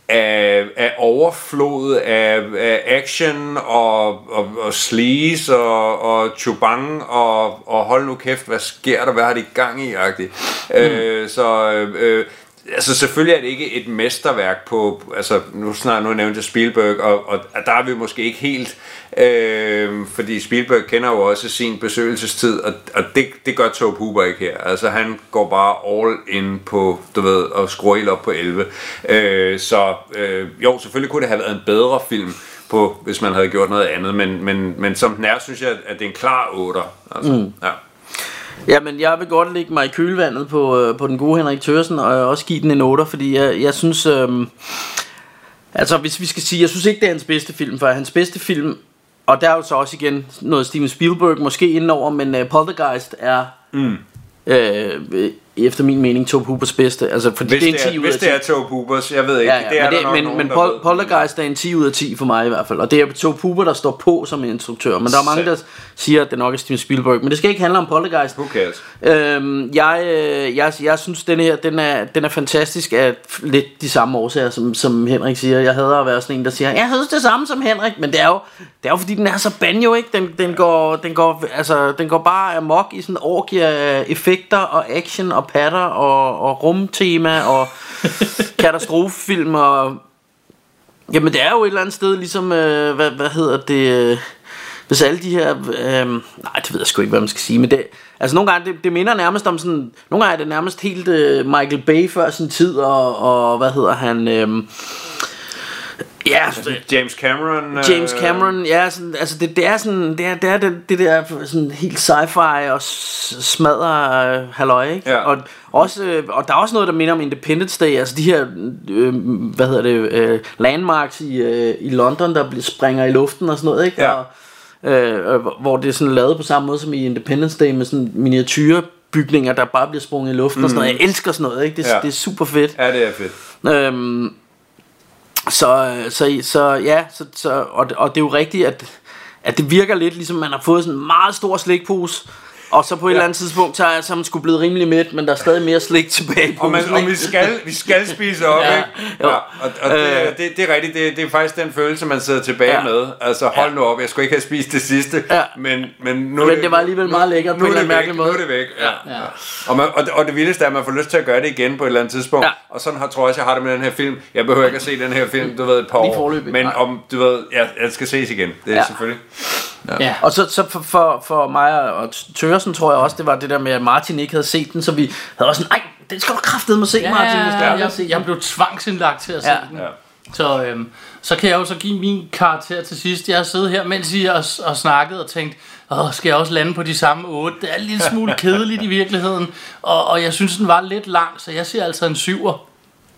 af, af overflod af, af action og, og, og sleaze og, og chubang og, og hold nu kæft, hvad sker der, hvad har de gang i, agtigt. Mm. Øh, så øh, altså selvfølgelig er det ikke et mesterværk på, altså nu snart nu nævnte jeg Spielberg, og, og der er vi måske ikke helt, øh, fordi Spielberg kender jo også sin besøgelsestid, og, og det, det gør Tobe Hooper ikke her. Altså han går bare all in på, du ved, og skruer helt op på 11. Øh, så øh, jo, selvfølgelig kunne det have været en bedre film, på, hvis man havde gjort noget andet, men, men, men som den er, synes jeg, at det er en klar 8. Altså, mm. ja. Jamen, jeg vil godt lægge mig i kølvandet på, øh, på den gode Henrik Thørsen, og også give den en 8, fordi jeg, jeg synes... Øh, altså, hvis vi skal sige, jeg synes ikke, det er hans bedste film, for hans bedste film, og der er jo så også igen noget Steven Spielberg måske indenover, men øh, Poltergeist er... Mm. Øh, efter min mening Tobe Hoopers bedste. Altså fordi Hvis det er det en 10 er, ud af hvis 10 det er Tobe Hoopers, jeg ved ikke, Ja, ja, det er men, det, men, nogen, men Pol-. Poltergeist er en 10 ud af 10 for mig i hvert fald Og det er Tobe Hooper der står på som instruktør Men der er mange der siger at det nok er Steven Spielberg. Men det skal ikke handle om Poltergeist. Who cares? øhm, jeg, øh, jeg, jeg synes den her den er, den er fantastisk Af lidt de samme årsager som, som Henrik siger. Jeg hader at være sådan en der siger Jeg synes det samme som Henrik. Men det er jo, det er jo fordi den er så banjo ikke? Den, den, går, den, går, altså, den går bare amok i sådan orgie af effekter Og action og patter Og, og rumtema Og katastrofefilm og Jamen det er jo et eller andet sted ligesom, øh, hvad, hvad hedder det, øh, hvis alle de her, øh, nej det ved jeg sgu ikke, hvad man skal sige, men det, altså nogle gange, det, det minder nærmest om sådan, nogle gange er det nærmest helt øh, Michael Bay før sin tid, og, og hvad hedder han, øh, ja, James Cameron. James øh, Cameron, ja, sådan, altså det, det er sådan, det er, det er det, det der sådan helt sci-fi og smadrer øh, halløj, ikke? Ja. Og, også, øh, og der er også noget, der minder om Independence Day, altså de her, øh, hvad hedder det, øh, landmarks i, øh, i London, der bliver, springer i luften og sådan noget, ikke? Ja. Og, øh, øh, hvor det er sådan lavet på samme måde som i Independence Day med sådan miniatyrbygninger, der bare bliver sprunget i luften mm. og sådan noget. Jeg elsker sådan noget, ikke? Det, ja. det er super fedt. Ja, det er fedt. Øhm, så, øh, så, så ja, så, så, og, og det er jo rigtigt, at, at det virker lidt ligesom, man har fået sådan en meget stor slikpose, og så på et ja. eller andet tidspunkt, så er man skulle blive rimelig midt, men der er stadig mere slik tilbage i Og, man, og vi, skal, vi skal spise op, Ja. ikke? Ja, og, og det, Øh. det, det er rigtigt, det, det er faktisk den følelse, man sidder tilbage Ja. med. Altså, hold nu op, jeg skulle ikke have spist det sidste, Ja. men, men nu Men det var alligevel meget lækkert nu, på en er eller det anden mærkelig måde. Nu er det væk, ja. Ja. ja. Og, man, og, det- og det vildeste er, at man får lyst til at gøre det igen på et eller andet tidspunkt. Ja. Og sådan har, tror jeg også, jeg har det med den her film. Jeg behøver ikke at se den her film, du ved, et par år. Men om, du ved, jeg, jeg skal ses igen. Det er Ja. selvfølgelig. Ja. Og så, så for, for, for mig og Tørsen tror jeg også, det var det der med, at Martin ikke havde set den, så vi havde også sådan, ej, den skal du kraftedeme at se, Ja, Martin. Skal du jeg, jeg, se. jeg blev tvangsindlagt til at se Ja. den. Ja. Så, øhm, så kan jeg jo så give min karakter til sidst. Jeg har siddet her, mens I har, har snakket og tænkt, Åh, skal jeg også lande på de samme otte? Det er en lille smule kedeligt i virkeligheden. Og, og jeg synes, den var lidt lang, så jeg siger altså en syver.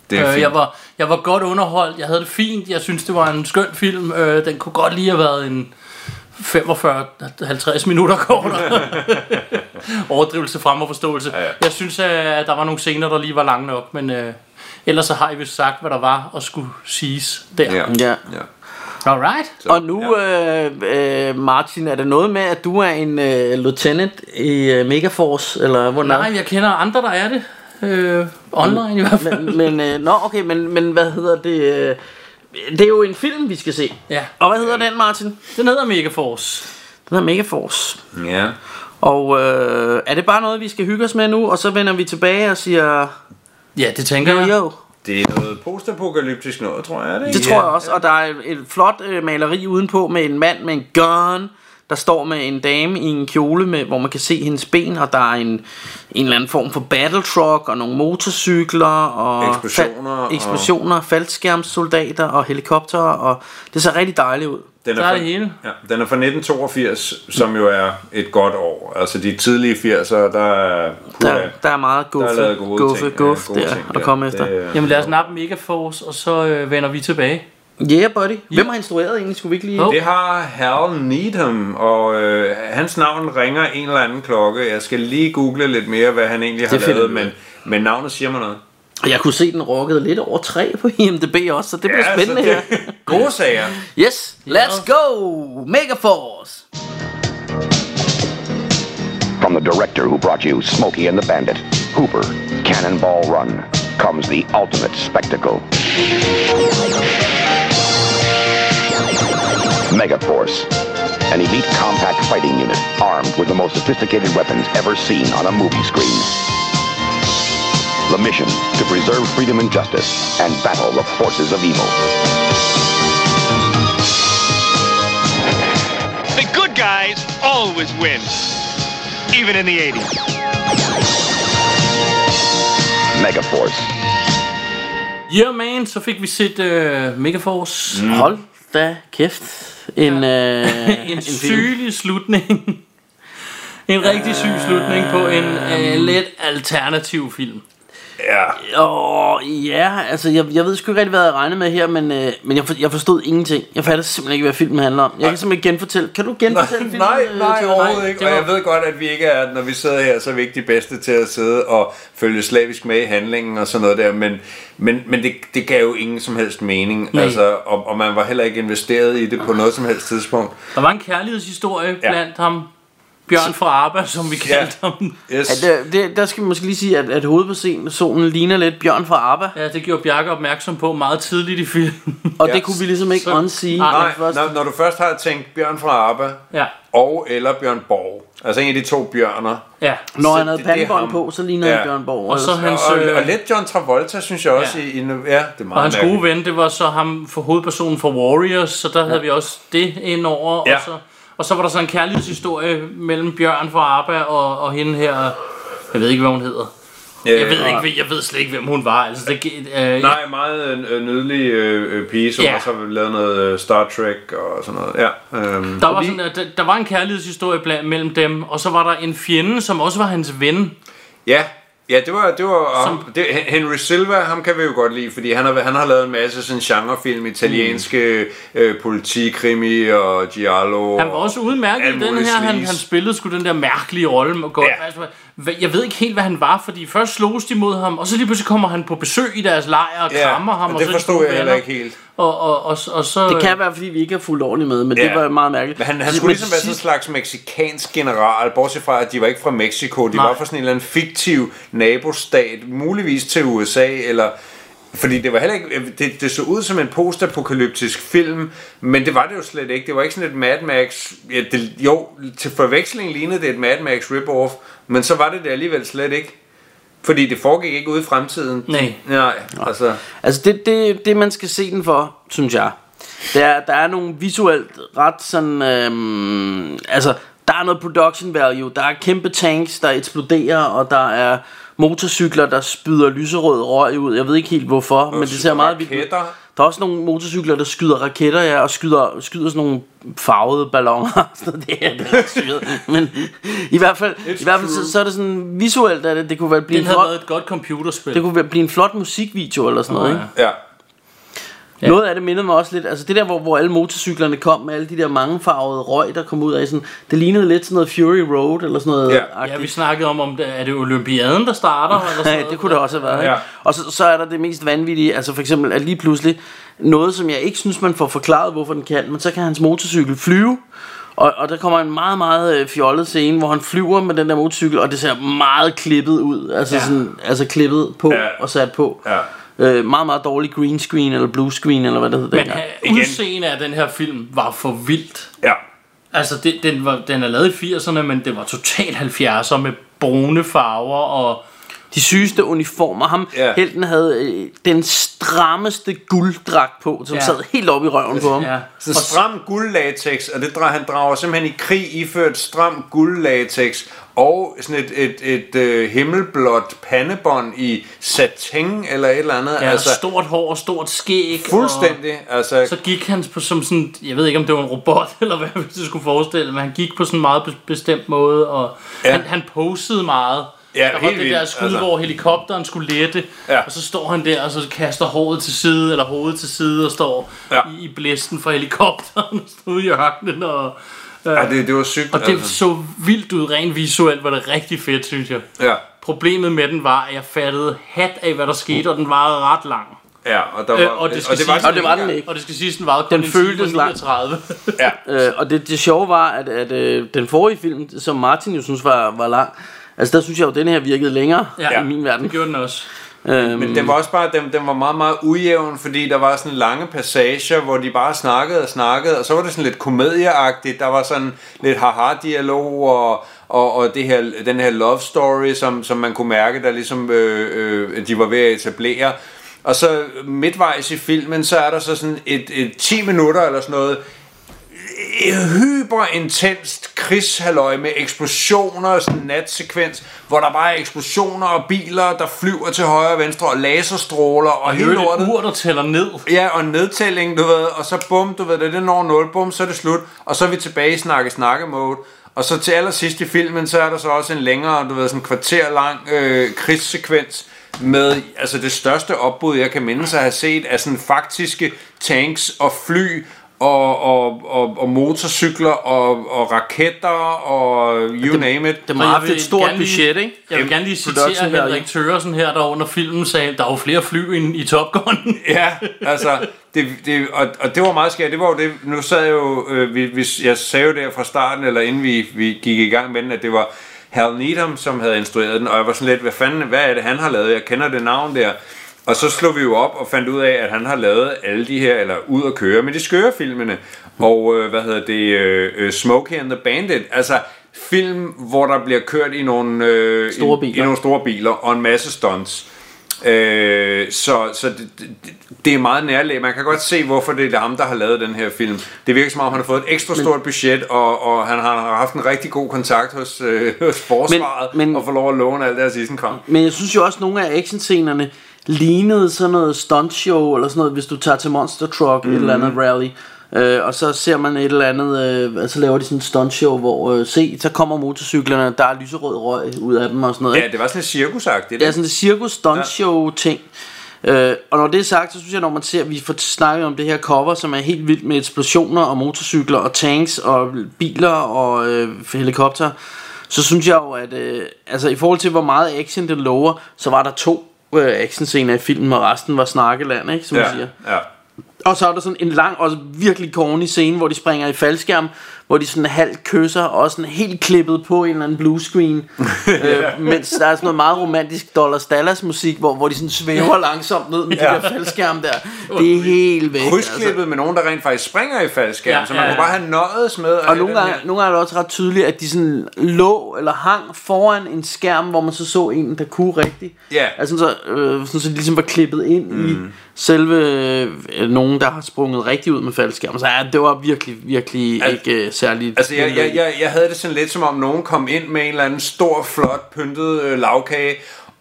Det er Øh, jeg, var, jeg var godt underholdt, jeg havde det fint, jeg synes, det var en skøn film. Øh, den kunne godt lige have været en 45-50 minutter kortere. Overdrivelse frem og forståelse. Ja, ja. Jeg synes, at der var nogle scener, der lige var lange nok, men øh, ellers så har I vist sagt, hvad der var og skulle siges der. Ja. Ja. ja. Alright. Og nu, øh, øh, Martin, er det noget med, at du er en øh, lieutenant i øh, Megaforce, eller hvordan Nej, jeg kender andre, der er det. Øh, online i hvert fald. men, men, øh, nå, okay, men, men hvad hedder det? Øh, det er jo en film, vi skal se. Ja, Og hvad hedder den, Martin? den hedder Megaforce. Den hedder Megaforce. ja. Og øh, er det bare noget, vi skal hygge os med nu, og så vender vi tilbage og siger Ja, det tænker jo jeg. jo? Det er noget postapokalyptisk noget, tror jeg. Er det, Det tror jeg også, og der er et flot øh, maleri udenpå med en mand med en gun, der står med en dame i en kjole, med, hvor man kan se hendes ben, og der er en, en eller anden form for battle truck, og nogle motorcykler, og Eksplosioner, og- eksplosioner faldskærmssoldater og helikopter, og det ser rigtig dejligt ud. Den Der er det hele. Ja, den er fra 1982, som jo er et godt år. Altså de tidlige 80'er, der er... Der, puha, der er meget der er guffe, lavet gode guffe, ting. guffe gode der ting at komme efter. Det, Jamen lad os nappe Megaforce, og så øh, vender vi tilbage. Yeah, buddy. Hvem har instrueret egentlig? Skulle vi ikke lige... Jo. det har Hal Needham, og øh, hans navn ringer en eller anden klokke. Jeg skal lige google lidt mere, hvad han egentlig har Det finder lavet, men, men navnet siger mig noget. Og Jeg kunne se, den rockede lidt over 3 på IMDb også, så det bliver Ja, spændende så her. det- Gode sager. Yes, let's go! Megaforce! From the director who brought you Smokey and the Bandit, Hooper, Cannonball Run, comes the ultimate spectacle. Megaforce, an elite compact fighting unit armed with the most sophisticated weapons ever seen on a movie screen. The mission to preserve freedom and justice and battle the forces of evil. The good guys always win. Even in the 80s. Megaforce. Yeah man, så fik vi set øh, Megaforce. Mm. Hold da kæft. En, øh, en sygelig slutning. en rigtig syg slutning på en øh, lidt alternativ film. Ja. Åh, ja, altså jeg, jeg ved sgu ikke rigtig, hvad jeg regnede med her, men, øh, men jeg, for, jeg forstod ingenting. Jeg fattede simpelthen ikke, hvad filmen handler om. Jeg kan simpelthen genfortælle. Kan du genfortælle filmen? Nej, øh, nej, Theo? overhovedet ikke. Og jeg ved godt, at vi ikke er, når vi sidder her, så er vi ikke de bedste til at sidde og følge slavisk med i handlingen og sådan noget der. Men, men, men det, det gav jo ingen som helst mening. Nej. Altså, og, og man var heller ikke investeret i det på noget som helst tidspunkt. Der var en kærlighedshistorie Ja. blandt ham. Bjørn fra Abba, som vi kaldte ham. Yes. Ja, det, det, der skal vi måske lige sige, at, at hovedpersonen ligner lidt Bjørn fra ABBA. Ja, det gjorde Bjarke opmærksom på meget tidligt i filmen. Og Ja. det kunne vi ligesom ikke Så- unsee. Nej, først. når, når du først har tænkt Bjørn fra ABBA, Ja, og eller Bjørn Borg, altså en af de to bjørner. ja. Når Så han havde pandebånd på, så ligner Ja. han Bjørn Borg. Og så hans, og, øh, og lidt John Travolta, synes jeg også. Ja. Ja, i, i, ja det er meget Og hans mærkeligt. gode ven, det var så ham for hovedpersonen for Warriors, så der havde vi også det ind over. Ja. Og, så, og så var der så en kærlighedshistorie mellem Bjørn fra Abba og, og hende her, jeg ved ikke, hvad hun hedder. Øh, Jeg ved, ikke, jeg ved slet ikke, hvem hun var. Altså, det, øh, Nej, meget øh, nydelig øh, øh, pige, som Ja. også har lavet noget øh, Star Trek og sådan noget. Ja, øhm. Der var, sådan, der, der var en kærlighedshistorie blandt, mellem dem, og så var der en fjende, som også var hans ven. ja Ja, det var, det var Som... det, Henry Silva, ham kan vi jo godt lide, fordi han har, han har lavet en masse sådan genrefilm, italienske mm. øh, politikrimi og giallo. Han var også udmærket i den her, han, han spillede sgu den der mærkelige rolle. Godt, ja. altså, jeg ved ikke helt, hvad han var, fordi først slogs de mod ham, og så lige pludselig kommer han på besøg i deres lejr og ja, krammer ham. og det så forstod jeg heller ikke helt. Og, og, og, og så, det kan være, fordi vi ikke har fuldt ordentligt med, men ja. det var meget mærkeligt. Men han, han skulle ligesom være sådan en slags meksikansk general, bortset fra, at de var ikke fra Mexico. De Nej. var fra sådan en eller anden fiktiv nabostat, muligvis til USA, eller... Fordi det var heller ikke, det, det så ud som en postapokalyptisk film, men det var det jo slet ikke. Det var ikke sådan et Mad Max, ja, det, jo, til forveksling lignede det et Mad Max rip-off, men så var det det alligevel slet ikke. Fordi det foregik ikke ude i fremtiden. Nej. Nej, altså. Altså det, det, det man skal se den for, synes jeg, det er, der er nogle visuelt ret sådan, øhm, altså der er noget production value, der er kæmpe tanks, der eksploderer, og der er motorcykler, der spyder lyserød røg ud. Jeg ved ikke helt hvorfor, men det ser meget vildt ud. Der er også nogle motorcykler, der skyder raketter, ja, og skyder, skyder sådan nogle farvede balloner. så det er, det syret. Men i hvert fald, i hvert fald så, så, er det sådan visuelt, at det, det kunne være blive Den en flot, været et godt computerspil. Det kunne være, blive en flot musikvideo eller sådan noget, oh, ikke? Ja. Ja. Noget af det minder mig også lidt Altså det der hvor, hvor alle motorcyklerne kom Med alle de der mangefarvede røg der kom ud af sådan, Det lignede lidt sådan noget Fury Road Eller sådan noget ja. ja vi snakkede om, om det, Er det Olympiaden der starter eller sådan Nej noget? det kunne det også have været ja. ikke? Og så, så er der det mest vanvittige Altså for eksempel at lige pludselig Noget som jeg ikke synes man får forklaret Hvorfor den kan Men så kan hans motorcykel flyve og, og der kommer en meget, meget øh, fjollet scene, hvor han flyver med den der motorcykel, og det ser meget klippet ud. Altså, Ja. sådan, altså klippet på Ja. og sat på. Ja. Øh, meget, meget dårlig green screen, eller blue screen, eller hvad det hedder Men øh, udseende af den her film var for vildt. Ja. Altså, det, den, var, den er lavet i 80'erne, men det var totalt 70'er med brune farver og... De sygeste uniformer. Ham, ja. helten havde øh, den strammeste gulddragt på, som ja. sad helt op i røven på ham. Ja. Sådan stram guldlatex, og det drager, han drager simpelthen i krig iført stram guldlatex, og sådan et, et, et, et himmelblåt pandebånd i satin eller et eller andet. Ja, altså, stort hår og stort skæg. Fuldstændig. Og Altså, så gik han på som sådan, jeg ved ikke om det var en robot eller hvad det skulle forestille, men han gik på sådan en meget be- bestemt måde, og ja. han, han posede meget. Ja, der var helt det vildt, der skud, altså. altså. hvor helikopteren skulle lette, Ja. og så står han der, og så kaster håret til side, eller hovedet til side, og står Ja. i, i blæsten fra helikopteren, og står ude i ørkenen, og... Øh, ja, det, det var sygt. og det så vildt ud, rent visuelt var det rigtig fedt, synes jeg. Ja, Problemet med den var, at jeg fattede hat af, hvad der skete, og den varede ret lang. ja, og der var... Øh, og det skal og det var, Og det var den ikke. Og det skal siges, den varede kun Den føltes og lang. 39. ja, Øh, og det, det sjove var, at, at øh, den forrige film, som Martin jo synes var, var lang, altså der synes jeg jo, at den her virkede længere Ja. i min verden. Det gjorde den også. Øhm, Men den var også bare, den, den var meget, meget ujævn, fordi der var sådan lange passager, hvor de bare snakkede og snakkede, og så var det sådan lidt komedieagtigt, der var sådan lidt haha-dialog, og, og, og det her, den her love story, som, som man kunne mærke, der ligesom øh, øh, de var ved at etablere. Og så midtvejs i filmen, så er der så sådan et, et 10 minutter eller sådan noget, hyperintenst krigshalløj med eksplosioner og sådan en natsekvens, hvor der bare er eksplosioner og biler, der flyver til højre og venstre, og laserstråler og, Og hele lortet. et ur, der tæller ned. Ja, og nedtælling, du ved, og så bum, du ved, det, det når 0, bum, så er det slut, og så er vi tilbage i snakke-snakke-mode. Og så til allersidst i filmen, så er der så også en længere, du ved, sådan en kvarter lang øh, krigssekvens med altså det største opbud, jeg kan mindes at have set, af sådan faktiske tanks og fly og, og, og, og motorcykler og, og raketter og you name it. det jeg haft vil et stort gerne lige- budget, ikke? Jeg vil gerne lige citere. Henrik Thøresen her, der under filmen sagde, der er jo flere fly end i Top Gun. Ja, altså, det, det, og, og det var meget skært. Det var jo det, nu sad jeg jo, øh, vi, vi, jeg sagde jo der fra starten, eller inden vi, vi gik i gang med den, at det var Hal Needham, som havde instrueret den, og jeg var sådan lidt, hvad fanden, hvad er det, han har lavet? Jeg kender det navn der. Og så slog vi jo op og fandt ud af, at han har lavet alle de her, eller ud at køre med de skøre filmene. Og øh, hvad hedder det, øh, øh, Smokey and the Bandit. Altså film, hvor der bliver kørt i nogle, øh, Store i, biler. i nogle store biler og en masse stunts. Øh, så så det, det, det er meget nærlægt. Man kan godt se, hvorfor det er ham, der har lavet den her film. Det virker som om, han har fået et ekstra stort budget, og, og han har haft en rigtig god kontakt hos, øh, hos forsvaret, Men- men- og få lov at låne alt deres isenkram. Men jeg synes jo også, at nogle af actionscenerne lignede sådan noget stunt show, eller sådan noget, hvis du tager til Monster Truck, mm. et eller andet rally. Øh, og så ser man et eller andet, øh, så laver de sådan en stuntshow, hvor øh, se, så kommer motorcyklerne, der er lyserød røg ud af dem og sådan noget. Ja, det var sådan et cirkusagtigt. Det er sådan et cirkus stuntshow ting. Øh, og når det er sagt, så synes jeg, når man ser, vi får snakket om det her cover, som er helt vildt med eksplosioner og motorcykler og tanks og biler og øh, helikopter, så synes jeg jo, at øh, altså, i forhold til hvor meget action det lover, så var der to øh, actionscener i filmen, og resten var snakkeland, ikke, som ja, man siger. ja. Og så er der sådan en lang og virkelig corny scene, hvor de springer i faldskærm, hvor de sådan halvt kysser, og sådan helt klippet på en eller anden blue screen. øh, mens der er sådan noget meget romantisk Dollars Dallas musik, hvor, hvor de sådan svæver langsomt ned med ja. De der faldskærm der. Det er helt væk. Krydsklippet med nogen, der rent faktisk springer i faldskærm, Ja, så man ja, ja, kunne bare have nøjes med Og nogle gange, her- nogle gange er det også ret tydeligt, at de sådan lå eller hang foran en skærm, hvor man så så en, der kunne rigtigt. Ja. Altså så, øh, sådan, så de ligesom var klippet ind mm. i selve øh, nogen, der har sprunget rigtig ud med faldskærm. Så ja, det var virkelig, virkelig Al- ikke øh, særligt. Altså, jeg, jeg, jeg, jeg havde det sådan lidt som om nogen kom ind med en eller anden stor, flot, pyntet øh, lavkage,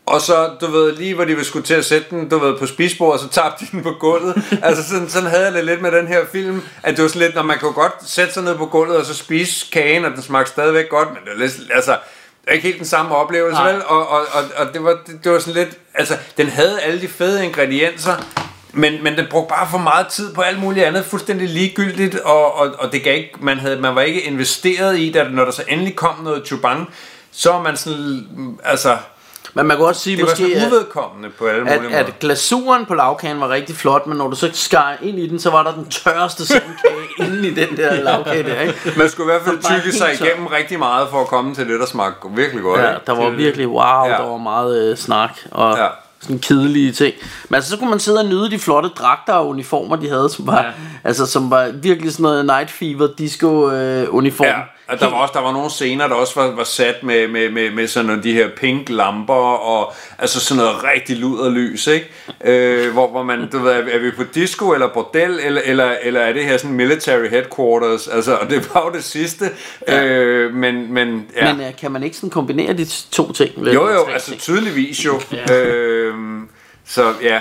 og så, du ved, lige hvor de ville skulle til at sætte den, du ved, på spisbordet, så tabte de den på gulvet. altså, sådan, sådan havde jeg det lidt med den her film, at det var sådan lidt, når man kunne godt sætte sig ned på gulvet, og så spise kagen, og den smagte stadigvæk godt, men det var lidt, altså, det var ikke helt den samme oplevelse, Nej. vel? Og, og, og, og det, var, det, det var sådan lidt, altså, den havde alle de fede ingredienser, men, men den brugte bare for meget tid på alt muligt andet, fuldstændig ligegyldigt, og, og, og det gav ikke, man, havde, man var ikke investeret i det, når der så endelig kom noget chubang, så var man sådan, altså, Men man kan også sige det var måske, sådan at, uvedkommende på alle at, måder. at glasuren på lavkagen var rigtig flot, men når du så skar ind i den, så var der den tørreste sandkage inde i den der lavkage der, ikke? Man skulle i hvert fald tykke sig tør. igennem rigtig meget for at komme til det, der smagte virkelig godt. Ja, der var virkelig, wow, Ja. der var meget øh, snak og Ja. Sådan kedelige ting. Men altså, så kunne man sidde og nyde de flotte dragter og uniformer, de havde, som var, ja. altså, som var virkelig sådan noget Night Fever disco øh, uniform. Ja, og der var også der var nogle scener, der også var, var sat med, med, med, med sådan nogle, de her pink lamper og altså sådan noget rigtig luderlys, ikke? Øh, hvor, hvor man, du ved, er, vi på disco eller bordel, eller, eller, eller er det her sådan military headquarters? Altså, og det var jo det sidste. Ja. Øh, men, men, ja. Men øh, kan man ikke sådan kombinere de to ting? Jo, jo, altså tydeligvis jo. Ja. øhm, så ja.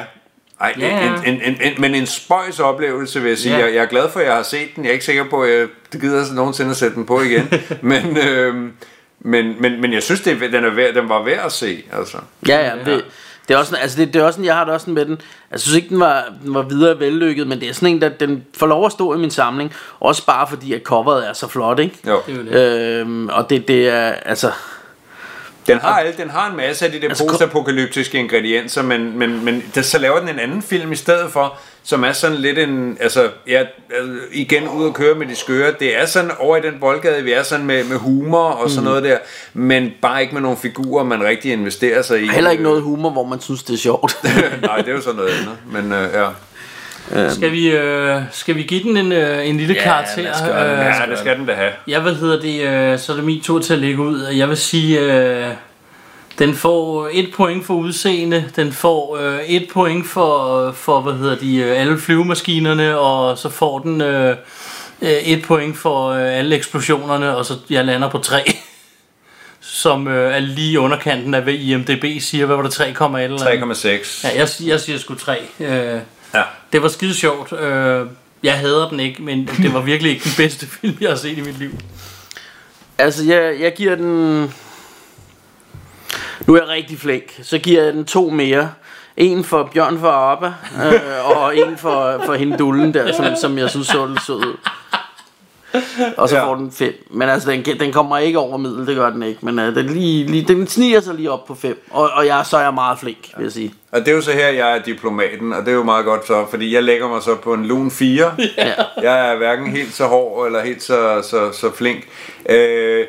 Ej, Ja, ja. En, en, en, en, men en spøjs oplevelse, vil jeg sige. Ja. Jeg, jeg er glad for, at jeg har set den. Jeg er ikke sikker på, at jeg det gider nogensinde at sætte den på igen. men, øhm, men, men, men jeg synes, det, er- den, er værd, den var værd at se. Altså. Ja, ja, det, det er også sådan, altså det, det er også sådan, jeg har det også sådan med den. Jeg synes ikke, den var, den var videre vellykket, men det er sådan en, der den får lov at stå i min samling. Også bare fordi, at coveret er så flot, ikke? Jo. Øhm, og det, det er, altså... Den har, alle, den har en masse af de der Altså, postapokalyptiske ingredienser, men, men, men den, så laver den en anden film i stedet for, som er sådan lidt en, altså, ja, altså, igen ud at køre med de skøre, det er sådan over i den boldgade, vi er sådan med, med humor og sådan Mhm. noget der, men bare ikke med nogle figurer, man rigtig investerer sig i. Heller ikke noget humor, hvor man synes, det er sjovt. Nej, det er jo sådan noget andet, men øh, ja. Skal vi, øh, skal vi give den en, øh, en lille Ja, karakter? lad os gøre det. Ja, det skal den da have. Jeg hvad hedder det, øh, så er det min tur til at lægge ud. og Jeg vil sige, øh, den får et point for udseende, den får øh, et point for, for hvad hedder de, øh, alle flyvemaskinerne, og så får den øh, øh, et point for øh, alle eksplosionerne, og så jeg lander på tre. Som øh, er lige underkanten af, hvad IMDB siger. Hvad var det? 3, eller andet? 3,6. Ja, jeg, jeg siger sgu 3. Øh, ja. Det var skide sjovt. Øh, jeg hader den ikke, men det var virkelig ikke den bedste film, jeg har set i mit liv. Altså, jeg, jeg giver den... Nu er jeg rigtig flink. Så giver jeg den to mere. En for Bjørn for Abba, øh, og en for, for hende dullen der, som, som jeg synes så lidt sød ud. Og så ja. får den fem. Men altså, den, den kommer ikke over middel, det gør den ikke. Men uh, den, lige, lige, den sniger sig lige op på fem. Og, og jeg, så er jeg meget flink, vil jeg sige. Og det er jo så her, jeg er diplomaten, og det er jo meget godt så, fordi jeg lægger mig så på en lun 4. Ja. Jeg er hverken helt så hård eller helt så, så, så flink. Øh,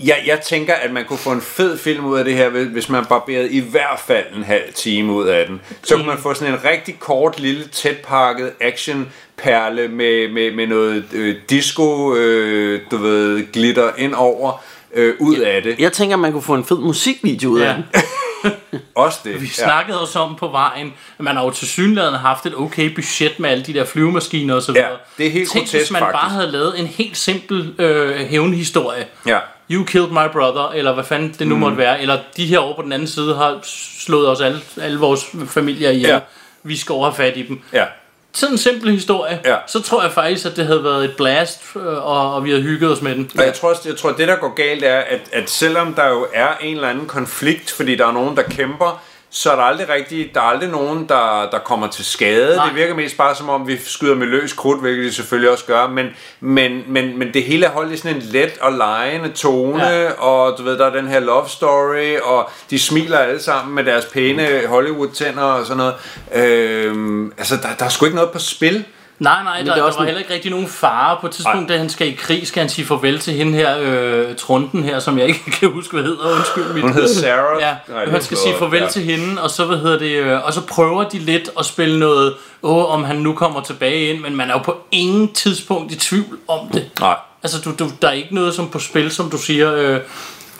jeg, jeg tænker, at man kunne få en fed film ud af det her, hvis man barberede i hvert fald en halv time ud af den. Så kunne man få sådan en rigtig kort, lille, tætpakket action perle med, med, med noget øh, disco, øh, du ved, glitter ind over, øh, ud af det. Jeg tænker, man kunne få en fed musikvideo ud af Ja. den. Også det. Vi snakkede også om på vejen, at man har jo til synligheden haft et okay budget med alle de der flyvemaskiner og så videre. Ja, det er helt Tænk, hvis grotesk, man bare faktisk. havde lavet en helt simpel øh, hævnhistorie. Ja. You killed my brother, eller hvad fanden det nu Mm. måtte være. Eller de her over på den anden side har slået os alle, alle vores familier ihjel. Ja. Vi skal over have fat i dem. Ja. sådan en simpel historie, Ja. så tror jeg faktisk, at det havde været et blast, øh, og, og vi havde hygget os med den. Og jeg tror, også, jeg tror, det der går galt er, at, at selvom der jo er en eller anden konflikt, fordi der er nogen, der kæmper, så er der aldrig rigtig, der er aldrig nogen, der, der kommer til skade. Nej. Det virker mest bare som om, vi skyder med løs krudt, hvilket vi selvfølgelig også gør, men, men, men, men det hele er holdt i sådan en let og lejende tone, ja. og du ved, der er den her love story, og de smiler alle sammen med deres pæne Hollywood-tænder og sådan noget. Øhm, altså, der, der er sgu ikke noget på spil. Nej, nej, Men der, er der også var en- heller ikke rigtig nogen fare. På et tidspunkt, Nej. da han skal i krig, skal han sige farvel til hende her, øh, Trunden her, som jeg ikke kan huske, hvad hedder. Undskyld mit. Hun hedder Sarah. Ja, Nej, det han skal sige farvel ja. til hende, og så, hvad hedder det, øh, og så prøver de lidt at spille noget, åh, om han nu kommer tilbage ind, men man er jo på ingen tidspunkt i tvivl om det. Nej. Altså, du, du, der er ikke noget som på spil, som du siger, øh,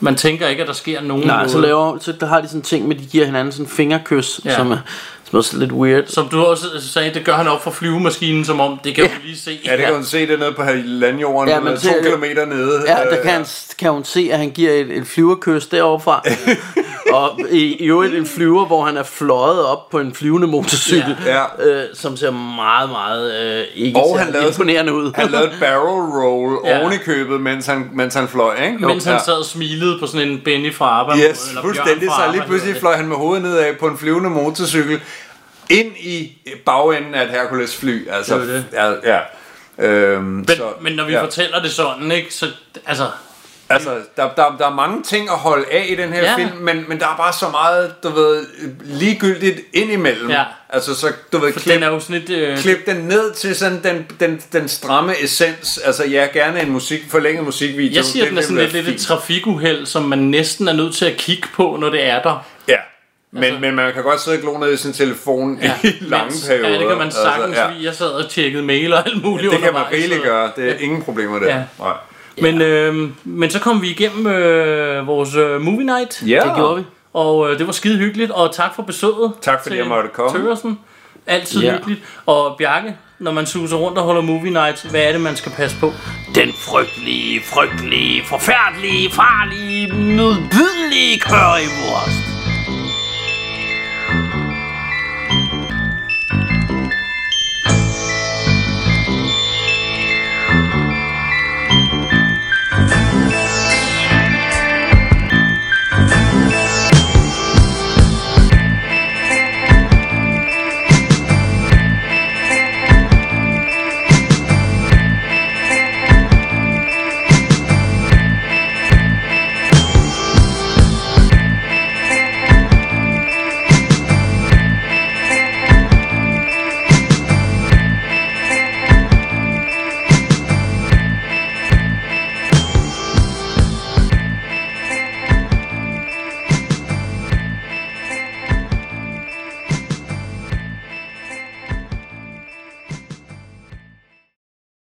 man tænker ikke, at der sker nogen Nej, noget. så, laver, så der har de sådan en ting med, at de giver hinanden sådan en fingerkys, Ja. som, er, som er sådan lidt weird. Som du også sagde, det gør han op for flyvemaskinen, som om, det kan ja. du lige se. Ja, det kan hun se det nede på landjorden, Ja, men to kilometer nede. Ja, der Øh, kan, han, kan hun se, at han giver et, et flyverkys derovre fra. og i, i øvrigt en flyver, hvor han er fløjet op på en flyvende motorcykel, Ja. øh, som ser meget, meget øh, ikke Og og han lavede- imponerende ud. Han lavede et barrel roll Ja. oven i købet, mens han, mens han fløj, ikke? Mens han ja. sad og smilede på sådan en Benny fra ABBA. Yes, eller fuldstændig. Fra Så lige pludselig fløj han med hovedet nedad på en flyvende motorcykel ind i bagenden af et Hercules fly. Altså, Det ja, ja. Øhm, Men, så, men når vi ja. fortæller det sådan, ikke, så altså... Altså, der, der, der er mange ting at holde af i den her Ja. film, men, men der er bare så meget, du ved, ligegyldigt indimellem. Ja. Altså, så, du ved, For klip, den er jo sådan et... Øh, klip den ned til sådan den, den, den stramme essens. Altså, ja, gerne en musik, forlænget musikvideo. jeg siger, Det den er sådan lidt, lidt et trafikuheld, som man næsten er nødt til at kigge på, når det er der. Ja. Men, altså, men man kan godt sidde og glo ned i sin telefon ja, i lange mens- perioder. Ja, det kan man sagtens. Altså, ja. Jeg sad og tjekkede mail og alt muligt Det kan man rigeligt gøre. Det er ingen problemer der. Ja. Nej. Men, øh, men så kom vi igennem øh, vores øh, movie night. Ja. Det gjorde vi. Og øh, det var skide hyggeligt, og tak for besøget. Tak fordi jeg måtte komme. Tørresen. Altid Ja. hyggeligt. Og Bjarke, når man suser rundt og holder movie night, hvad er det, man skal passe på? Den frygtelige, frygtelige, forfærdelige, farlige, modbydelige currywurst.